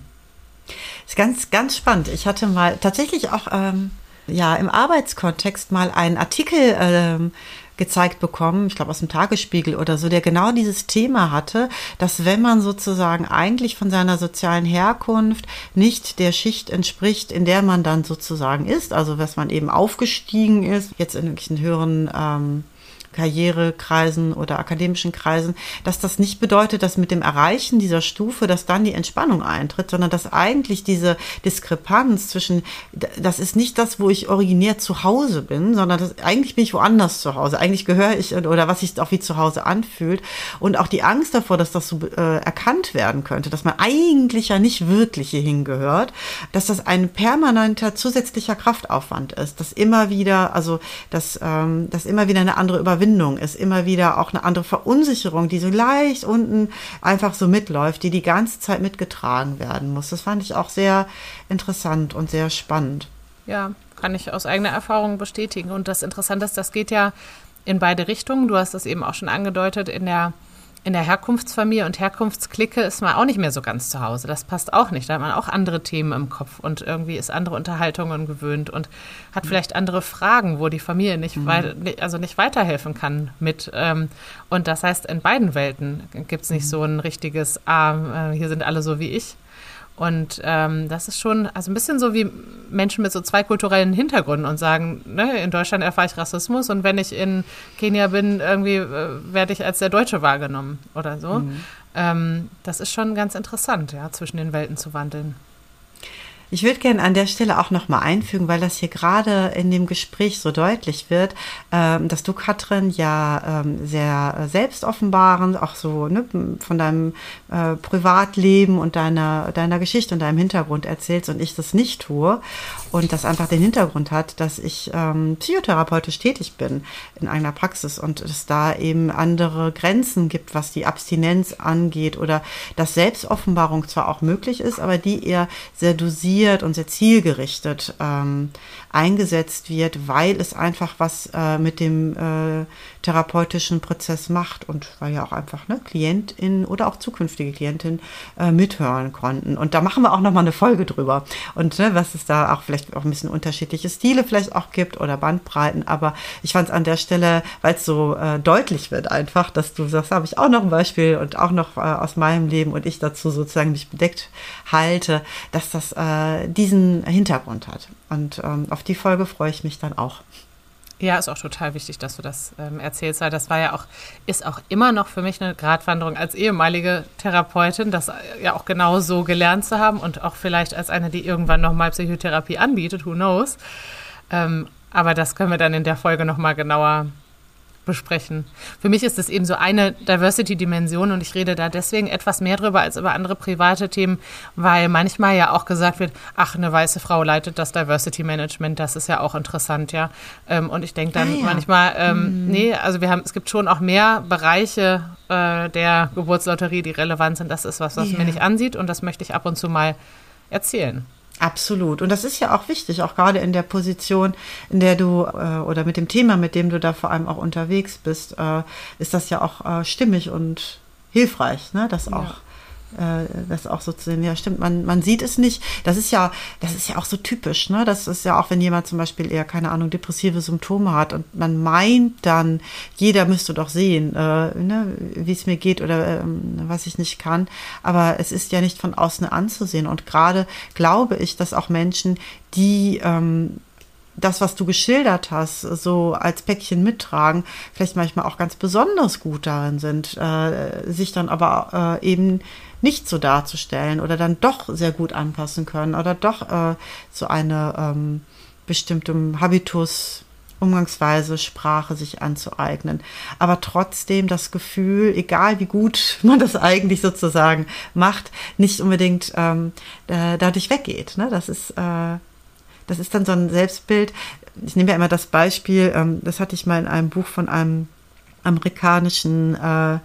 Das ist ganz, ganz spannend. Ich hatte mal tatsächlich auch ähm, ja im Arbeitskontext mal einen Artikel ähm, gezeigt bekommen, ich glaube aus dem Tagesspiegel oder so, der genau dieses Thema hatte, dass wenn man sozusagen eigentlich von seiner sozialen Herkunft nicht der Schicht entspricht, in der man dann sozusagen ist, also was man eben aufgestiegen ist, jetzt in irgendwelchen höheren ähm, Karrierekreisen oder akademischen Kreisen, dass das nicht bedeutet, dass mit dem Erreichen dieser Stufe, dass dann die Entspannung eintritt, sondern dass eigentlich diese Diskrepanz zwischen, das ist nicht das, wo ich originär zu Hause bin, sondern das, eigentlich bin ich woanders zu Hause. Eigentlich gehöre ich oder was sich auch wie zu Hause anfühlt und auch die Angst davor, dass das so äh, erkannt werden könnte, dass man eigentlich ja nicht wirklich hierhin gehört, dass das ein permanenter zusätzlicher Kraftaufwand ist, dass immer wieder, also dass, ähm, dass immer wieder eine andere Überwindung Überwindung ist immer wieder auch eine andere Verunsicherung, die so leicht unten einfach so mitläuft, die die ganze Zeit mitgetragen werden muss. Das fand ich auch sehr interessant und sehr spannend. Ja, kann ich aus eigener Erfahrung bestätigen. Und das Interessante ist, das geht ja in beide Richtungen. Du hast das eben auch schon angedeutet in der in der Herkunftsfamilie und Herkunftsklicke ist man auch nicht mehr so ganz zu Hause. Das passt auch nicht. Da hat man auch andere Themen im Kopf und irgendwie ist andere Unterhaltungen gewöhnt und hat vielleicht andere Fragen, wo die Familie nicht, mhm. wei also nicht weiterhelfen kann mit. Ähm, und das heißt, in beiden Welten gibt es nicht mhm. so ein richtiges, ah, äh, hier sind alle so wie ich, und ähm, das ist schon also ein bisschen so wie Menschen mit so zwei kulturellen Hintergründen und sagen, ne, in Deutschland erfahre ich Rassismus und wenn ich in Kenia bin, irgendwie äh, werde ich als der Deutsche wahrgenommen oder so. Mhm. Ähm, das ist schon ganz interessant, ja, zwischen den Welten zu wandeln. Ich würde gerne an der Stelle auch nochmal einfügen, weil das hier gerade in dem Gespräch so deutlich wird, ähm, dass du, Katrin, ja ähm, sehr selbstoffenbarend, auch so ne, von deinem äh, Privatleben und deiner, deiner Geschichte und deinem Hintergrund erzählst und ich das nicht tue. Und das einfach den Hintergrund hat, dass ich ähm, psychotherapeutisch tätig bin in einer Praxis und es da eben andere Grenzen gibt, was die Abstinenz angeht oder dass Selbstoffenbarung zwar auch möglich ist, aber die eher sehr dosiert und sehr zielgerichtet ähm, eingesetzt wird, weil es einfach was äh, mit dem äh, therapeutischen Prozess macht und weil ja auch einfach ne, Klientin oder auch zukünftige Klientin äh, mithören konnten. Und da machen wir auch nochmal eine Folge drüber. Und ne, was es da auch vielleicht auch ein bisschen unterschiedliche Stile vielleicht auch gibt oder Bandbreiten. Aber ich fand es an der Stelle, weil es so äh, deutlich wird einfach, dass du sagst, habe ich auch noch ein Beispiel und auch noch äh, aus meinem Leben und ich dazu sozusagen mich bedeckt halte, dass das äh, diesen Hintergrund hat. Und ähm, auf die Folge freue ich mich dann auch. Ja, ist auch total wichtig, dass du das ähm, erzählst, weil das war ja auch, ist auch immer noch für mich eine Gratwanderung als ehemalige Therapeutin, das ja auch genau so gelernt zu haben und auch vielleicht als eine, die irgendwann nochmal Psychotherapie anbietet, who knows. Ähm, aber das können wir dann in der Folge nochmal genauer besprechen. Für mich ist es eben so eine Diversity-Dimension und ich rede da deswegen etwas mehr drüber als über andere private Themen, weil manchmal ja auch gesagt wird, ach, eine weiße Frau leitet das Diversity-Management, das ist ja auch interessant, ja. Ähm, und ich denke dann ah, ja. manchmal, ähm, mhm. nee, also wir haben, es gibt schon auch mehr Bereiche äh, der Geburtslotterie, die relevant sind. Das ist was, was yeah. mir nicht ansieht und das möchte ich ab und zu mal erzählen. Absolut. Und das ist ja auch wichtig, auch gerade in der Position, in der du äh, oder mit dem Thema, mit dem du da vor allem auch unterwegs bist, äh, ist das ja auch äh, stimmig und hilfreich, ne? das auch das auch so zu sehen. Ja, stimmt, man, man sieht es nicht. Das ist ja, das ist ja auch so typisch, ne? Das ist ja auch, wenn jemand zum Beispiel eher, keine Ahnung, depressive Symptome hat und man meint dann, jeder müsste doch sehen, äh, ne, wie es mir geht oder ähm, was ich nicht kann. Aber es ist ja nicht von außen anzusehen. Und gerade glaube ich, dass auch Menschen, die ähm, das, was du geschildert hast, so als Päckchen mittragen, vielleicht manchmal auch ganz besonders gut darin sind, äh, sich dann aber äh, eben nicht so darzustellen oder dann doch sehr gut anpassen können oder doch äh, so eine ähm, bestimmte Habitus, Umgangsweise, Sprache sich anzueignen. Aber trotzdem das Gefühl, egal wie gut man das eigentlich sozusagen macht, nicht unbedingt ähm, äh, dadurch weggeht. Ne? Das ist äh, das ist dann so ein Selbstbild. Ich nehme ja immer das Beispiel, ähm, das hatte ich mal in einem Buch von einem amerikanischen äh,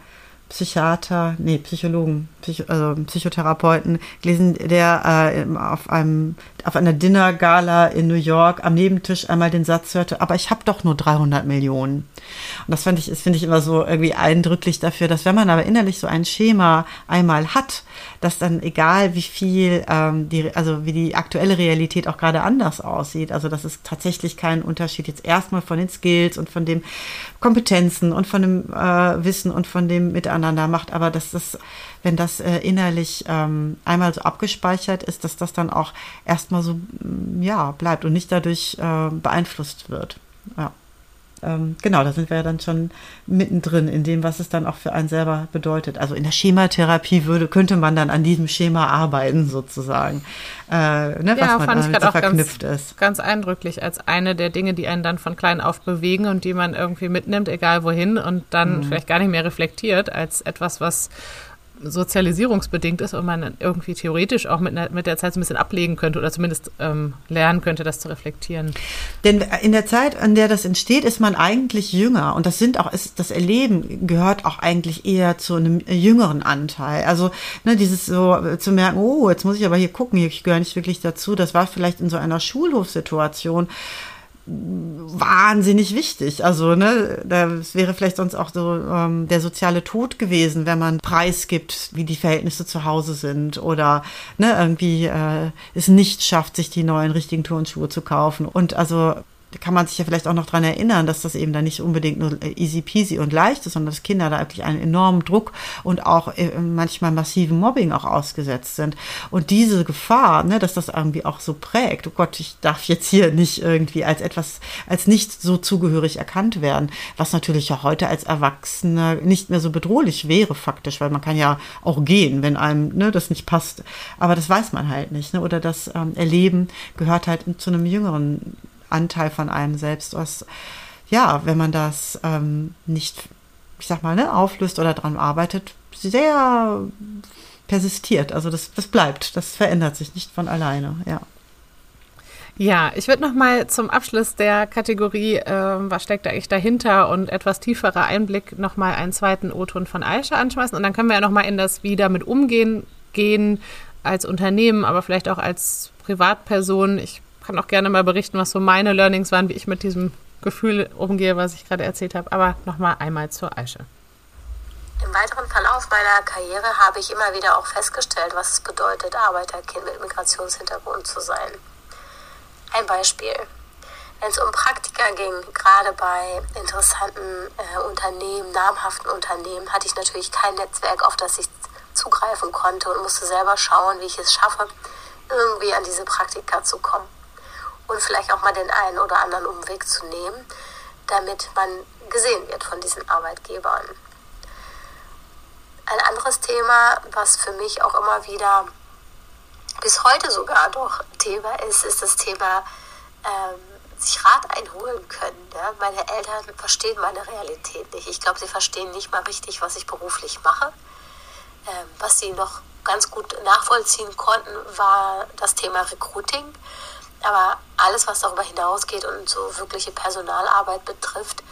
Psychiater, nee, Psychologen, Psycho, also Psychotherapeuten gelesen, der äh, auf einem auf einer Dinnergala in New York am Nebentisch einmal den Satz hörte, aber ich habe doch nur 300 Millionen. Und das fand ich, finde ich immer so irgendwie eindrücklich dafür, dass wenn man aber innerlich so ein Schema einmal hat, dass dann egal wie viel, ähm, die, also wie die aktuelle Realität auch gerade anders aussieht, also dass es tatsächlich keinen Unterschied jetzt erstmal von den Skills und von den Kompetenzen und von dem äh, Wissen und von dem Miteinander macht, aber dass das wenn das äh, innerlich ähm, einmal so abgespeichert ist, dass das dann auch erstmal so, mm, ja, bleibt und nicht dadurch äh, beeinflusst wird. Ja. Ähm, genau, da sind wir ja dann schon mittendrin in dem, was es dann auch für einen selber bedeutet. Also in der Schematherapie würde, könnte man dann an diesem Schema arbeiten, sozusagen. Äh, ne, ja, was man fand ich so verknüpft ganz, ist. Ganz eindrücklich als eine der Dinge, die einen dann von klein auf bewegen und die man irgendwie mitnimmt, egal wohin, und dann mhm. vielleicht gar nicht mehr reflektiert, als etwas, was sozialisierungsbedingt ist und man irgendwie theoretisch auch mit, mit der Zeit so ein bisschen ablegen könnte oder zumindest ähm, lernen könnte, das zu reflektieren. Denn in der Zeit, in der das entsteht, ist man eigentlich jünger und das sind auch, ist, das Erleben gehört auch eigentlich eher zu einem jüngeren Anteil. Also ne, dieses so äh, zu merken, oh, jetzt muss ich aber hier gucken, ich gehöre nicht wirklich dazu. Das war vielleicht in so einer Schulhofsituation wahnsinnig wichtig. Also, ne, das wäre vielleicht sonst auch so ähm, der soziale Tod gewesen, wenn man preisgibt, wie die Verhältnisse zu Hause sind oder ne, irgendwie äh, es nicht schafft, sich die neuen richtigen Turnschuhe zu kaufen. Und also kann man sich ja vielleicht auch noch dran erinnern, dass das eben dann nicht unbedingt nur easy peasy und leicht ist, sondern dass Kinder da wirklich einen enormen Druck und auch äh, manchmal massiven Mobbing auch ausgesetzt sind. Und diese Gefahr, ne, dass das irgendwie auch so prägt, oh Gott, ich darf jetzt hier nicht irgendwie als etwas, als nicht so zugehörig erkannt werden, was natürlich ja heute als Erwachsener nicht mehr so bedrohlich wäre faktisch, weil man kann ja auch gehen, wenn einem ne, das nicht passt. Aber das weiß man halt nicht. Ne? Oder das ähm, Erleben gehört halt zu einem jüngeren Anteil von einem selbst, was, ja, wenn man das ähm, nicht, ich sag mal, ne, auflöst oder dran arbeitet, sehr persistiert. Also das, das bleibt, das verändert sich nicht von alleine, ja. Ja, ich würde noch mal zum Abschluss der Kategorie, äh, was steckt eigentlich dahinter und etwas tieferer Einblick noch mal einen zweiten O-Ton von Aisha anschmeißen und dann können wir ja noch mal in das wie damit umgehen gehen als Unternehmen, aber vielleicht auch als Privatperson. Ich kann auch gerne mal berichten, was so meine Learnings waren, wie ich mit diesem Gefühl umgehe, was ich gerade erzählt habe. Aber nochmal einmal zur Aische. Im weiteren Verlauf meiner Karriere habe ich immer wieder auch festgestellt, was es bedeutet, Arbeiterkind mit Migrationshintergrund zu sein. Ein Beispiel. Wenn es um Praktika ging, gerade bei interessanten äh, Unternehmen, namhaften Unternehmen, hatte ich natürlich kein Netzwerk, auf das ich zugreifen konnte und musste selber schauen, wie ich es schaffe, irgendwie an diese Praktika zu kommen und vielleicht auch mal den einen oder anderen Umweg zu nehmen, damit man gesehen wird von diesen Arbeitgebern. Ein anderes Thema, was für mich auch immer wieder bis heute sogar doch Thema ist, ist das Thema ähm, sich Rat einholen können. Ja? Meine Eltern verstehen meine Realität nicht. Ich glaube, sie verstehen nicht mal richtig, was ich beruflich mache. Ähm, was sie noch ganz gut nachvollziehen konnten, war das Thema Recruiting. Aber alles, was darüber hinausgeht und so wirkliche Personalarbeit betrifft,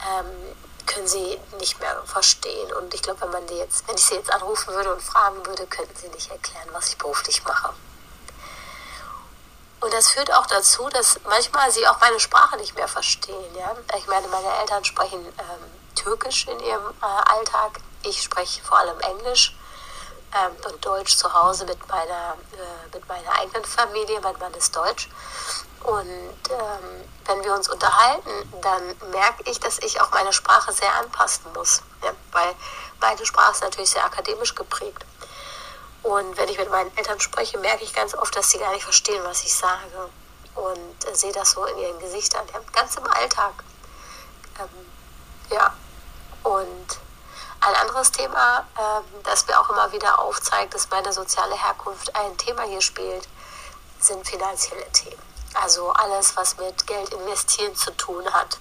ähm, können sie nicht mehr verstehen. Und ich glaube, wenn man die jetzt, wenn ich sie jetzt anrufen würde und fragen würde, könnten sie nicht erklären, was ich beruflich mache. Und das führt auch dazu, dass manchmal sie auch meine Sprache nicht mehr verstehen. Ja? Ich meine, meine Eltern sprechen ähm, Türkisch in ihrem äh, Alltag. Ich spreche vor allem Englisch ähm, und Deutsch zu Hause mit meiner, äh, mit meiner eigenen Familie. Mein Mann ist Deutsch. Und ähm, wenn wir uns unterhalten, dann merke ich, dass ich auch meine Sprache sehr anpassen muss. Ja? Weil meine Sprache ist natürlich sehr akademisch geprägt. Und wenn ich mit meinen Eltern spreche, merke ich ganz oft, dass sie gar nicht verstehen, was ich sage. Und äh, sehe das so in ihren Gesichtern, ja, ganz im Alltag. Ähm, ja, und ein anderes Thema, ähm, das mir auch immer wieder aufzeigt, dass meine soziale Herkunft ein Thema hier spielt, sind finanzielle Themen. Also alles, was mit Geld investieren zu tun hat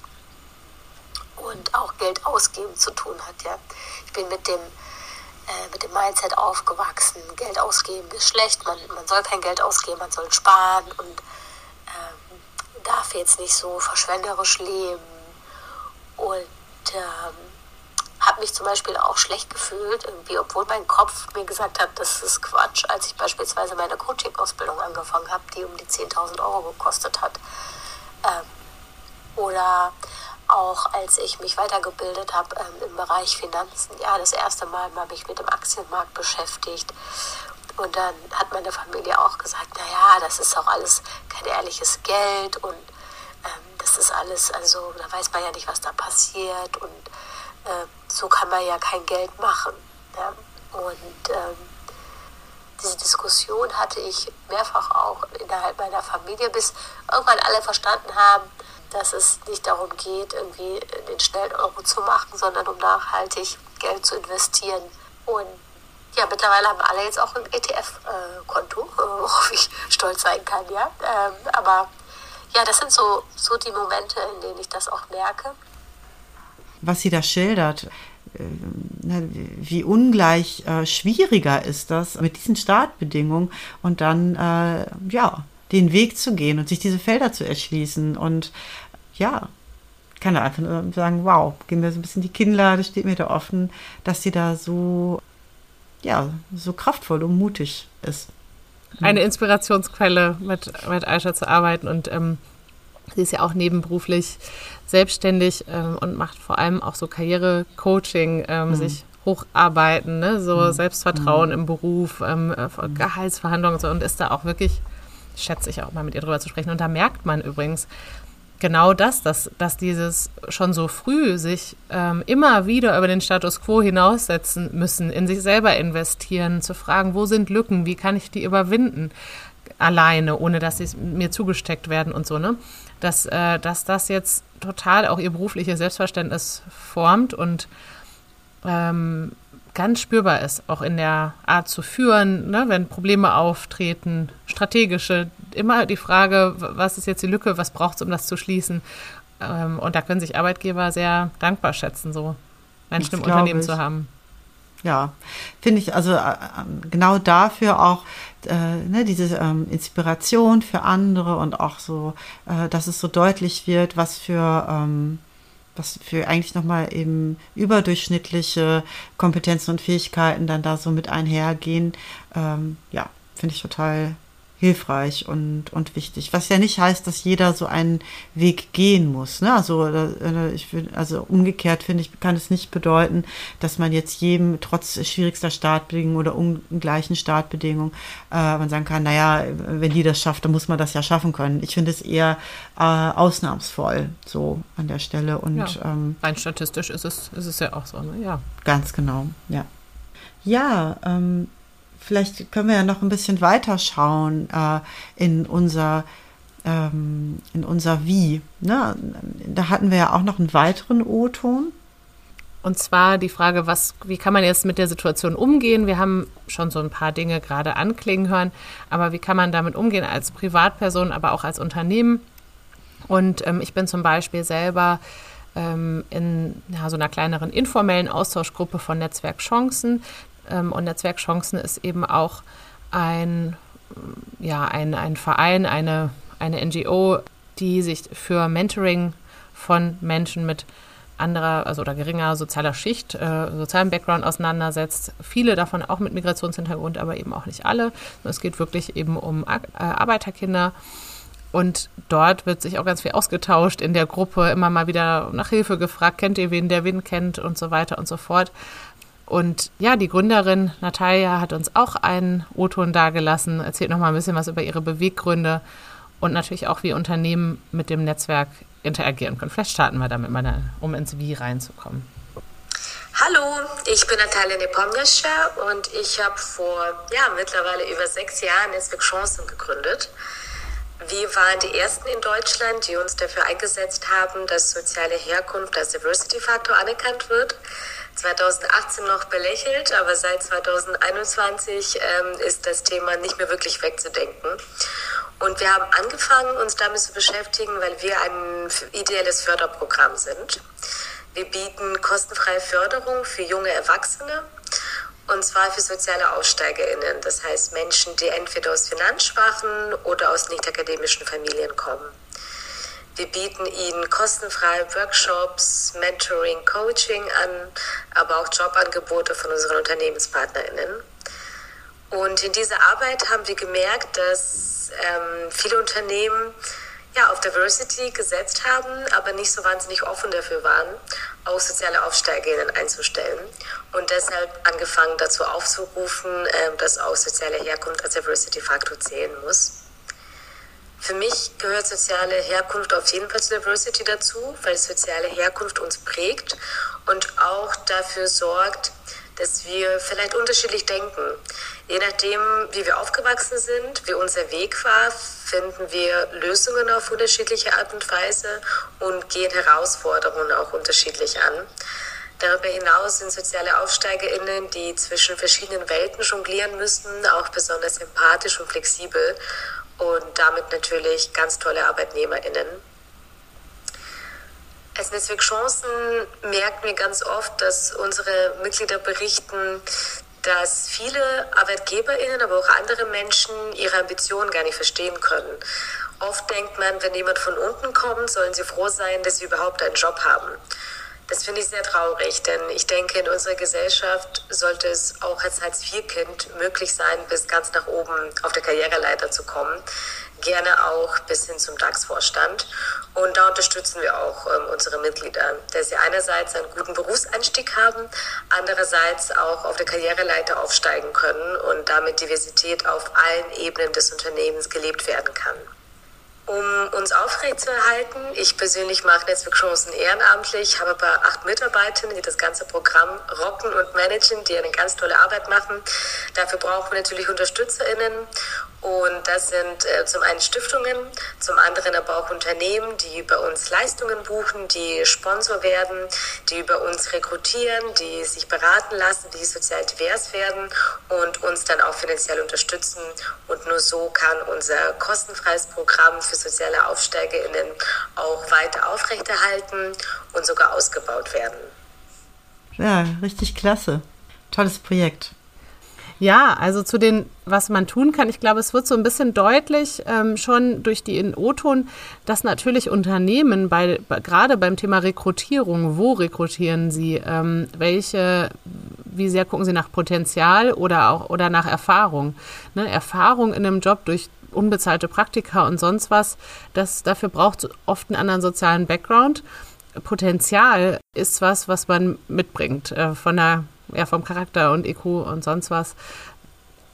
und auch Geld ausgeben zu tun hat. Ja. Ich bin mit dem äh, mit dem Mindset aufgewachsen, Geld ausgeben ist schlecht, man, man soll kein Geld ausgeben, man soll sparen und ähm, darf jetzt nicht so verschwenderisch leben. Und ähm, habe mich zum Beispiel auch schlecht gefühlt, irgendwie, obwohl mein Kopf mir gesagt hat, das ist Quatsch, als ich beispielsweise meine Coaching-Ausbildung angefangen habe, die um die 10.000 Euro gekostet hat. Ähm, oder auch als ich mich weitergebildet habe ähm, im Bereich Finanzen, ja, das erste Mal habe ich mit dem Aktienmarkt beschäftigt. Und dann hat meine Familie auch gesagt, naja, das ist auch alles kein ehrliches Geld und ähm, das ist alles, also da weiß man ja nicht, was da passiert und äh, so kann man ja kein Geld machen. Ja? Und ähm, diese Diskussion hatte ich mehrfach auch innerhalb meiner Familie, bis irgendwann alle verstanden haben, dass es nicht darum geht, irgendwie den schnellen Euro zu machen, sondern um nachhaltig Geld zu investieren. Und ja, mittlerweile haben alle jetzt auch ein ETF-Konto, worauf ich stolz sein kann, ja. Ähm, aber ja, das sind so, so die Momente, in denen ich das auch merke. Was sie da schildert, äh, ne, wie ungleich äh, schwieriger ist das mit diesen Startbedingungen und dann äh, ja den Weg zu gehen und sich diese Felder zu erschließen und ja, kann da einfach nur sagen, wow, gehen wir so ein bisschen die Kinnlade, steht mir da offen, dass sie da so, ja, so kraftvoll und mutig ist. Eine Inspirationsquelle mit, mit Aisha zu arbeiten und ähm, sie ist ja auch nebenberuflich selbstständig ähm, und macht vor allem auch so Karriere-Coaching, ähm, mhm. sich hocharbeiten, ne? so mhm. Selbstvertrauen mhm. im Beruf, ähm, äh, Gehaltsverhandlungen und so und ist da auch wirklich, schätze ich auch mal mit ihr drüber zu sprechen. Und da merkt man übrigens, genau das, dass, dass dieses schon so früh sich ähm, immer wieder über den Status quo hinaussetzen müssen, in sich selber investieren, zu fragen, wo sind Lücken, wie kann ich die überwinden, alleine, ohne dass sie mir zugesteckt werden und so, ne? Dass, äh, dass das jetzt total auch ihr berufliches Selbstverständnis formt und ähm, ganz spürbar ist, auch in der Art zu führen, ne, wenn Probleme auftreten, strategische, immer die Frage, was ist jetzt die Lücke, was braucht es, um das zu schließen. Ähm, und da können sich Arbeitgeber sehr dankbar schätzen, so Menschen im Unternehmen ich. zu haben. Ja, finde ich also äh, genau dafür auch äh, ne, diese ähm, Inspiration für andere und auch so, äh, dass es so deutlich wird, was für ähm, was für eigentlich nochmal eben überdurchschnittliche Kompetenzen und Fähigkeiten dann da so mit einhergehen. Ähm, ja, finde ich total hilfreich und, und wichtig. Was ja nicht heißt, dass jeder so einen Weg gehen muss. Ne? Also, äh, ich also umgekehrt finde ich, kann es nicht bedeuten, dass man jetzt jedem trotz schwierigster Startbedingungen oder ungleichen Startbedingungen äh, man sagen kann, naja, wenn die das schafft, dann muss man das ja schaffen können. Ich finde es eher äh, ausnahmsvoll so an der Stelle. Und, ja, ähm, rein statistisch ist es, ist es ja auch so, ne? ja. Ganz genau, ja. Ja, ähm, vielleicht können wir ja noch ein bisschen weiter schauen äh, in unser ähm, in unser Wie. Ne? Da hatten wir ja auch noch einen weiteren O-Ton. Und zwar die Frage, was, wie kann man jetzt mit der Situation umgehen? Wir haben schon so ein paar Dinge gerade anklingen hören, aber wie kann man damit umgehen als Privatperson, aber auch als Unternehmen, Und ähm, ich bin zum Beispiel selber ähm, in ja, so einer kleineren informellen Austauschgruppe von Netzwerk Chancen. Ähm, und Netzwerk Chancen ist eben auch ein, ja, ein, ein Verein, eine, eine NGO, die sich für Mentoring von Menschen mit anderer also oder geringer sozialer Schicht, äh, sozialem Background auseinandersetzt. Viele davon auch mit Migrationshintergrund, aber eben auch nicht alle. Es geht wirklich eben um Ar äh, Arbeiterkinder. Und dort wird sich auch ganz viel ausgetauscht in der Gruppe, immer mal wieder nach Hilfe gefragt, kennt ihr wen, der wen kennt und so weiter und so fort. Und ja, die Gründerin Natalia hat uns auch einen O-Ton dargelassen, erzählt noch mal ein bisschen was über ihre Beweggründe und natürlich auch, wie Unternehmen mit dem Netzwerk interagieren können. Vielleicht starten wir damit mal, um ins Wie reinzukommen. Hallo, ich bin Natalia Nepomniascha und ich habe vor ja, mittlerweile über sechs Jahren Netzwerk Chancen gegründet. Wir waren die ersten in Deutschland, die uns dafür eingesetzt haben, dass soziale Herkunft als Diversity-Faktor anerkannt wird. 2018 noch belächelt, aber seit 2021 ähm, ist das Thema nicht mehr wirklich wegzudenken. Und wir haben angefangen, uns damit zu beschäftigen, weil wir ein ideelles Förderprogramm sind. Wir bieten kostenfreie Förderung für junge Erwachsene und zwar für soziale AussteigerInnen, das heißt Menschen, die entweder aus finanzschwachen oder aus nicht akademischen Familien kommen. Wir bieten ihnen kostenfreie Workshops, Mentoring, Coaching an, aber auch Jobangebote von unseren UnternehmenspartnerInnen. Und in dieser Arbeit haben wir gemerkt, dass ähm, viele Unternehmen ja, auf Diversity gesetzt haben, aber nicht so wahnsinnig offen dafür waren, auch soziale Aufsteigerinnen einzustellen. Und deshalb angefangen dazu aufzurufen, äh, dass auch soziale Herkunft als Diversity-Faktor zählen muss. Für mich gehört soziale Herkunft auf jeden Fall zu Diversity dazu, weil soziale Herkunft uns prägt und auch dafür sorgt, dass wir vielleicht unterschiedlich denken. Je nachdem, wie wir aufgewachsen sind, wie unser Weg war, finden wir Lösungen auf unterschiedliche Art und Weise und gehen Herausforderungen auch unterschiedlich an. Darüber hinaus sind soziale AufsteigerInnen, die zwischen verschiedenen Welten jonglieren müssen, auch besonders empathisch und flexibel und damit natürlich ganz tolle ArbeitnehmerInnen. Als Netzwerk Chancen merken wir ganz oft, dass unsere Mitglieder berichten, dass viele ArbeitgeberInnen, aber auch andere Menschen ihre Ambitionen gar nicht verstehen können. Oft denkt man, wenn jemand von unten kommt, sollen sie froh sein, dass sie überhaupt einen Job haben. Das finde ich sehr traurig, denn ich denke, in unserer Gesellschaft sollte es auch als Hartz-IV-Kind möglich sein, bis ganz nach oben auf der Karriereleiter zu kommen. Gerne auch bis hin zum DAX-Vorstand. Und da unterstützen wir auch ähm, unsere Mitglieder, dass sie einerseits einen guten Berufseinstieg haben, andererseits auch auf der Karriereleiter aufsteigen können und damit Diversität auf allen Ebenen des Unternehmens gelebt werden kann um uns aufrechtzuerhalten. Ich persönlich mache Netzwerk Chancen ehrenamtlich, habe aber acht Mitarbeiter, die das ganze Programm rocken und managen, die eine ganz tolle Arbeit machen. Dafür brauchen wir natürlich UnterstützerInnen und das sind äh, zum einen Stiftungen, zum anderen aber auch Unternehmen, die bei uns Leistungen buchen, die Sponsor werden, die über uns rekrutieren, die sich beraten lassen, die sozial divers werden und uns dann auch finanziell unterstützen. Und nur so kann unser kostenfreies Programm für soziale AufsteigerInnen auch weiter aufrechterhalten und sogar ausgebaut werden. Ja, richtig klasse. Tolles Projekt. Ja, also zu den, was man tun kann, ich glaube, es wird so ein bisschen deutlich ähm, schon durch die O-Ton, dass natürlich Unternehmen bei, bei, gerade beim Thema Rekrutierung, wo rekrutieren sie, ähm, welche, wie sehr gucken sie nach Potenzial oder auch oder nach Erfahrung. Ne? Erfahrung in einem Job durch unbezahlte Praktika und sonst was, das, dafür braucht oft einen anderen sozialen Background. Potenzial ist was, was man mitbringt äh, von der ja, vom Charakter und EQ und sonst was.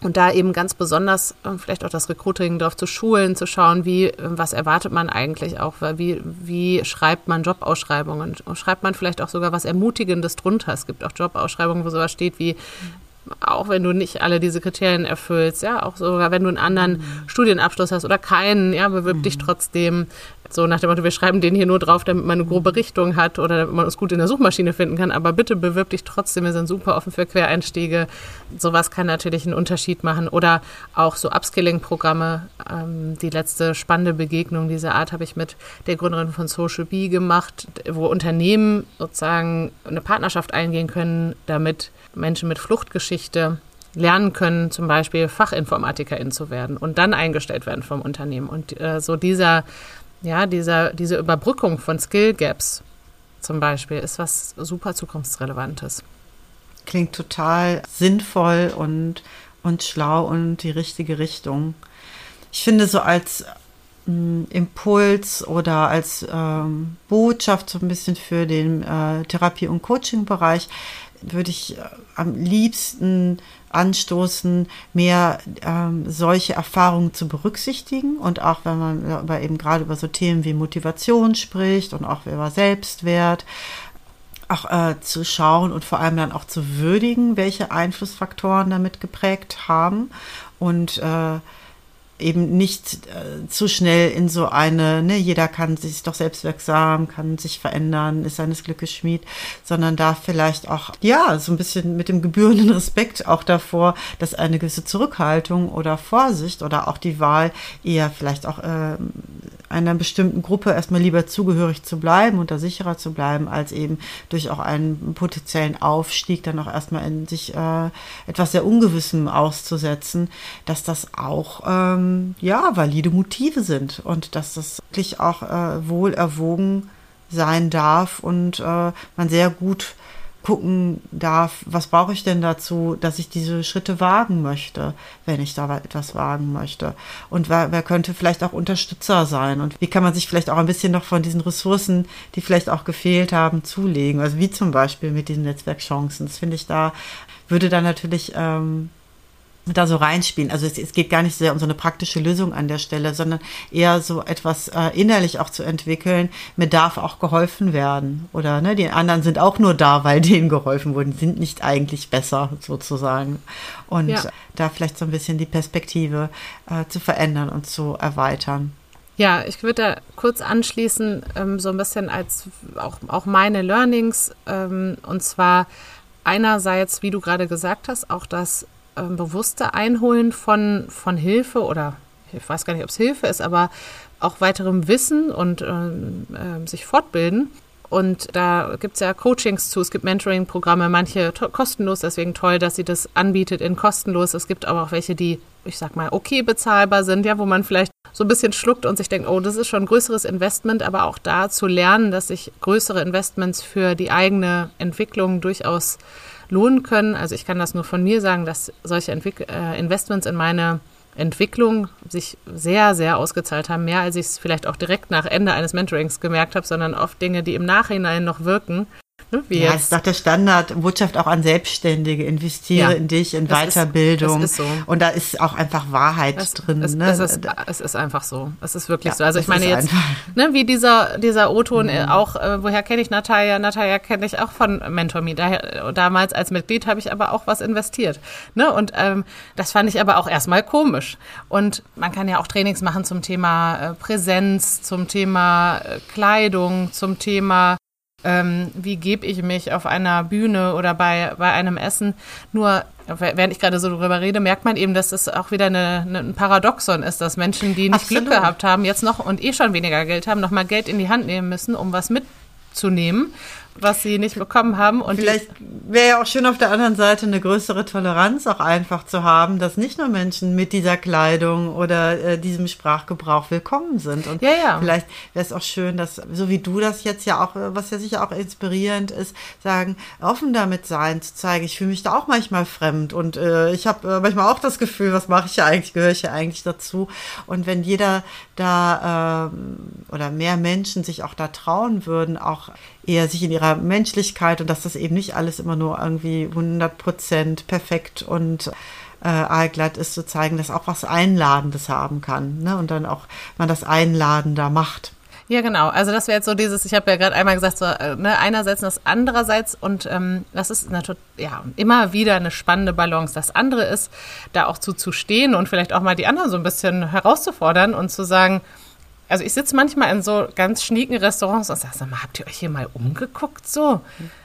Und da eben ganz besonders äh, vielleicht auch das Recruiting darauf zu schulen, zu schauen, wie, äh, was erwartet man eigentlich auch, wie, wie schreibt man Jobausschreibungen? Schreibt man vielleicht auch sogar was Ermutigendes drunter? Es gibt auch Jobausschreibungen, wo sowas steht wie, auch wenn du nicht alle diese Kriterien erfüllst, ja, auch sogar wenn du einen anderen mhm. Studienabschluss hast oder keinen, ja, bewirb mhm. dich trotzdem. So nach dem Motto, wir schreiben den hier nur drauf, damit man eine grobe Richtung hat oder damit man uns gut in der Suchmaschine finden kann. Aber bitte bewirb dich trotzdem, wir sind super offen für Quereinstiege. Sowas kann natürlich einen Unterschied machen. Oder auch so Upskilling-Programme. Ähm, die letzte spannende Begegnung dieser Art habe ich mit der Gründerin von Social Bee gemacht, wo Unternehmen sozusagen eine Partnerschaft eingehen können, damit Menschen mit Fluchtgeschichte lernen können, zum Beispiel Fachinformatikerin zu werden und dann eingestellt werden vom Unternehmen. Und äh, so dieser, ja, dieser, diese Überbrückung von Skill Gaps zum Beispiel ist was super zukunftsrelevantes. Klingt total sinnvoll und, und schlau und die richtige Richtung. Ich finde so als ähm, Impuls oder als ähm, Botschaft so ein bisschen für den äh, Therapie- und Coaching-Bereich würde ich äh, am liebsten anstoßen, mehr ähm, solche Erfahrungen zu berücksichtigen. Und auch wenn man aber eben gerade über so Themen wie Motivation spricht und auch über Selbstwert, auch äh, zu schauen und vor allem dann auch zu würdigen, welche Einflussfaktoren damit geprägt haben. Und äh, eben nicht äh, zu schnell in so eine, ne, jeder kann sich doch selbstwirksam, kann sich verändern, ist seines Glückes Schmied, sondern da vielleicht auch, ja, so ein bisschen mit dem gebührenden Respekt auch davor, dass eine gewisse Zurückhaltung oder Vorsicht oder auch die Wahl eher vielleicht auch äh, einer bestimmten Gruppe erstmal lieber zugehörig zu bleiben und da sicherer zu bleiben, als eben durch auch einen potenziellen Aufstieg dann auch erstmal in sich äh, etwas sehr Ungewissem auszusetzen, dass das auch ähm, ja valide Motive sind und dass das wirklich auch äh, wohl erwogen sein darf und äh, man sehr gut gucken darf, was brauche ich denn dazu, dass ich diese Schritte wagen möchte, wenn ich da etwas wagen möchte. Und wer, wer könnte vielleicht auch Unterstützer sein und wie kann man sich vielleicht auch ein bisschen noch von diesen Ressourcen, die vielleicht auch gefehlt haben, zulegen. Also wie zum Beispiel mit diesen Netzwerkchancen. Das finde ich da, würde da natürlich ähm, da so reinspielen. Also es, es, geht gar nicht sehr um so eine praktische Lösung an der Stelle, sondern eher so etwas äh, innerlich auch zu entwickeln. Mir darf auch geholfen werden. Oder ne, die anderen sind auch nur da, weil denen geholfen wurde, sind nicht eigentlich besser sozusagen. Und ja. da vielleicht so ein bisschen die Perspektive äh, zu verändern und zu erweitern. Ja, ich würde da kurz anschließen, ähm, so ein bisschen als auch, auch meine Learnings. Ähm, und zwar einerseits, wie du gerade gesagt hast, auch das äh, bewusste Einholen von, von Hilfe oder ich weiß gar nicht, ob es Hilfe ist, aber auch weiterem Wissen und äh, äh, sich fortbilden. Und da gibt es ja Coachings zu, es gibt Mentoring-Programme, manche kostenlos, deswegen toll, dass sie das anbietet in kostenlos. Es gibt aber auch welche, die, ich sag mal, okay bezahlbar sind, ja, wo man vielleicht so ein bisschen schluckt und sich denkt, oh, das ist schon ein größeres Investment, aber auch da zu lernen, dass sich größere Investments für die eigene Entwicklung durchaus lohnen können. Also ich kann das nur von mir sagen, dass solche Entwick äh, Investments in meine Entwicklung sich sehr, sehr ausgezahlt haben. Mehr als ich es vielleicht auch direkt nach Ende eines Mentorings gemerkt habe, sondern oft Dinge, die im Nachhinein noch wirken. Ne, wie ja, jetzt. ist doch der Standard, Botschaft auch an Selbstständige, investiere ja, in dich, in Weiterbildung. Ist, so. Und da ist auch einfach Wahrheit es, drin. Es, ne? es, ist, es ist einfach so. Es ist wirklich ja, so. Also ich meine jetzt, ne, wie dieser, dieser O-Ton mhm. auch, äh, woher kenne ich Natalia? Natalia kenne ich auch von MentorMe. Daher, damals als Mitglied habe ich aber auch was investiert. Ne? Und ähm, das fand ich aber auch erstmal komisch. Und man kann ja auch Trainings machen zum Thema äh, Präsenz, zum Thema äh, Kleidung, zum Thema ähm, wie gebe ich mich auf einer Bühne oder bei, bei einem Essen. Nur, während ich gerade so darüber rede, merkt man eben, dass es auch wieder eine, eine, ein Paradoxon ist, dass Menschen, die nicht Absolut. Glück gehabt haben, jetzt noch und eh schon weniger Geld haben, noch mal Geld in die Hand nehmen müssen, um was mitzunehmen was sie nicht bekommen haben. Und vielleicht wäre ja auch schön auf der anderen Seite eine größere Toleranz auch einfach zu haben, dass nicht nur Menschen mit dieser Kleidung oder äh, diesem Sprachgebrauch willkommen sind. Und ja, ja. vielleicht wäre es auch schön, dass, so wie du das jetzt ja auch, was ja sicher auch inspirierend ist, sagen, offen damit sein, zu zeigen, ich fühle mich da auch manchmal fremd und äh, ich habe äh, manchmal auch das Gefühl, was mache ich ja eigentlich, gehöre ich ja eigentlich dazu. Und wenn jeder da äh, oder mehr Menschen sich auch da trauen würden, auch eher sich in ihrer Menschlichkeit und dass das eben nicht alles immer nur irgendwie 100 Prozent perfekt und äh, allglatt ist, zu zeigen, dass auch was Einladendes haben kann ne? und dann auch man das Einladender macht. Ja, genau. Also das wäre jetzt so dieses, ich habe ja gerade einmal gesagt, so, äh, ne, einerseits und das andererseits und ähm, das ist natürlich ja immer wieder eine spannende Balance. Das andere ist, da auch zu, zu stehen und vielleicht auch mal die anderen so ein bisschen herauszufordern und zu sagen, also ich sitze manchmal in so ganz schnieken Restaurants und sage, sag mal, habt ihr euch hier mal umgeguckt so?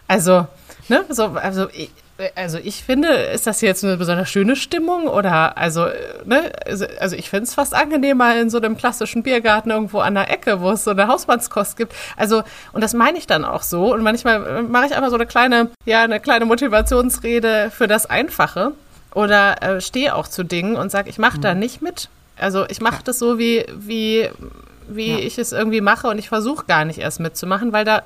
Also, ne, so, also ich, also ich finde, ist das jetzt eine besonders schöne Stimmung oder also, ne, also, also ich finde es fast angenehmer in so einem klassischen Biergarten irgendwo an der Ecke, wo es so eine Hausmannskost gibt. Also, und das meine ich dann auch so. Und manchmal mache ich einfach so eine kleine, ja, eine kleine Motivationsrede für das Einfache oder äh, stehe auch zu Dingen und sage, ich mache mhm. da nicht mit. Also ich mache das so, wie, wie, wie ja. ich es irgendwie mache und ich versuche gar nicht erst mitzumachen, weil da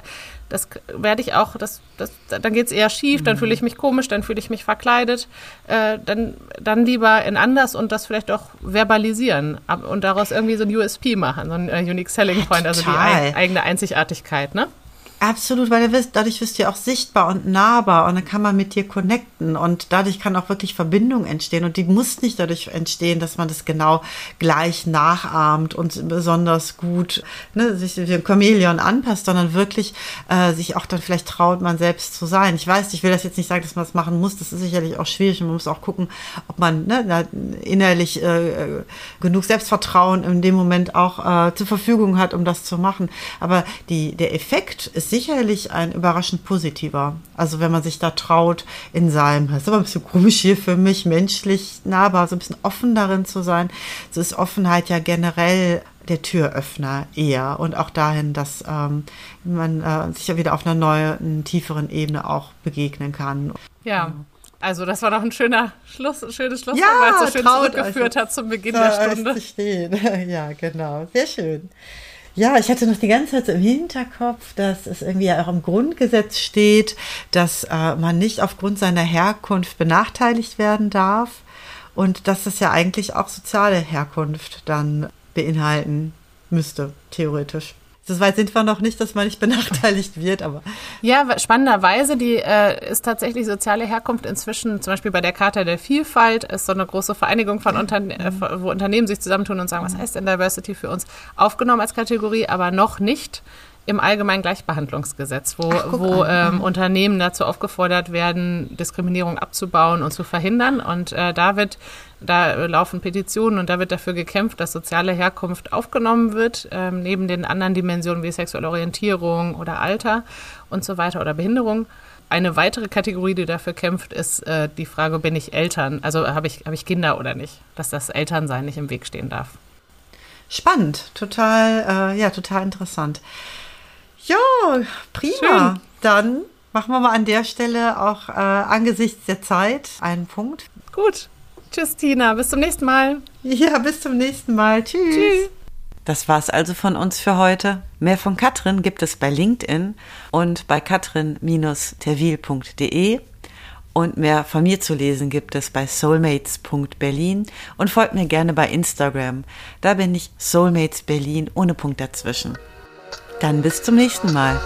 das werde ich auch, das, das, dann geht es eher schief, dann fühle ich mich komisch, dann fühle ich mich verkleidet. Äh, dann, dann lieber in anders und das vielleicht auch verbalisieren und daraus irgendwie so ein USP machen, so ein äh, Unique Selling Point, also die eigene Einzigartigkeit, ne? Absolut, weil dadurch wirst du ja auch sichtbar und nahbar und dann kann man mit dir connecten und dadurch kann auch wirklich Verbindung entstehen und die muss nicht dadurch entstehen, dass man das genau gleich nachahmt und besonders gut ne, sich wie ein Chamäleon anpasst, sondern wirklich äh, sich auch dann vielleicht traut, man selbst zu sein. Ich weiß, ich will das jetzt nicht sagen, dass man das machen muss, das ist sicherlich auch schwierig und man muss auch gucken, ob man ne, innerlich äh, genug Selbstvertrauen in dem Moment auch äh, zur Verfügung hat, um das zu machen. Aber die, der Effekt ist sicherlich ein überraschend positiver. Also wenn man sich da traut, in seinem, das ist aber ein bisschen komisch hier für mich, menschlich nahbar, so ein bisschen offen darin zu sein. So ist Offenheit ja generell der Türöffner eher und auch dahin, dass ähm, man äh, sich ja wieder auf einer neuen, tieferen Ebene auch begegnen kann. Ja. Also das war doch ein schöner Schluss, ein schönes Schluss, ja, weil es so schön zurückgeführt hat zum Beginn der Stunde. Ja, genau. Sehr schön. Ja, ich hatte noch die ganze Zeit so im Hinterkopf, dass es irgendwie auch im Grundgesetz steht, dass äh, man nicht aufgrund seiner Herkunft benachteiligt werden darf und dass das ja eigentlich auch soziale Herkunft dann beinhalten müsste, theoretisch. So weit sind wir noch nicht, dass man nicht benachteiligt wird, aber. Ja, spannenderweise, die äh, ist tatsächlich soziale Herkunft inzwischen, zum Beispiel bei der Charta der Vielfalt, ist so eine große Vereinigung von Unterne äh, wo Unternehmen sich zusammentun und sagen, was heißt denn Diversity für uns, aufgenommen als Kategorie, aber noch nicht im Allgemeinen Gleichbehandlungsgesetz, wo, Ach, wo ähm, Unternehmen dazu aufgefordert werden, Diskriminierung abzubauen und zu verhindern. Und äh, da wird, da laufen Petitionen und da wird dafür gekämpft, dass soziale Herkunft aufgenommen wird, ähm, neben den anderen Dimensionen wie sexuelle Orientierung oder Alter und so weiter oder Behinderung. Eine weitere Kategorie, die dafür kämpft, ist äh, die Frage, bin ich Eltern? Also habe ich, hab ich Kinder oder nicht? Dass das Elternsein nicht im Weg stehen darf. Spannend, total, äh, ja, total interessant. Ja, prima. Schön. Dann machen wir mal an der Stelle auch äh, angesichts der Zeit einen Punkt. Gut. Tschüss, Tina. Bis zum nächsten Mal. Ja, bis zum nächsten Mal. Tschüss. Tschüss. Das war's also von uns für heute. Mehr von Katrin gibt es bei LinkedIn und bei katrin-terwil.de. Und mehr von mir zu lesen gibt es bei soulmates.berlin und folgt mir gerne bei Instagram. Da bin ich Soulmates Berlin ohne Punkt dazwischen. Dann bis zum nächsten Mal.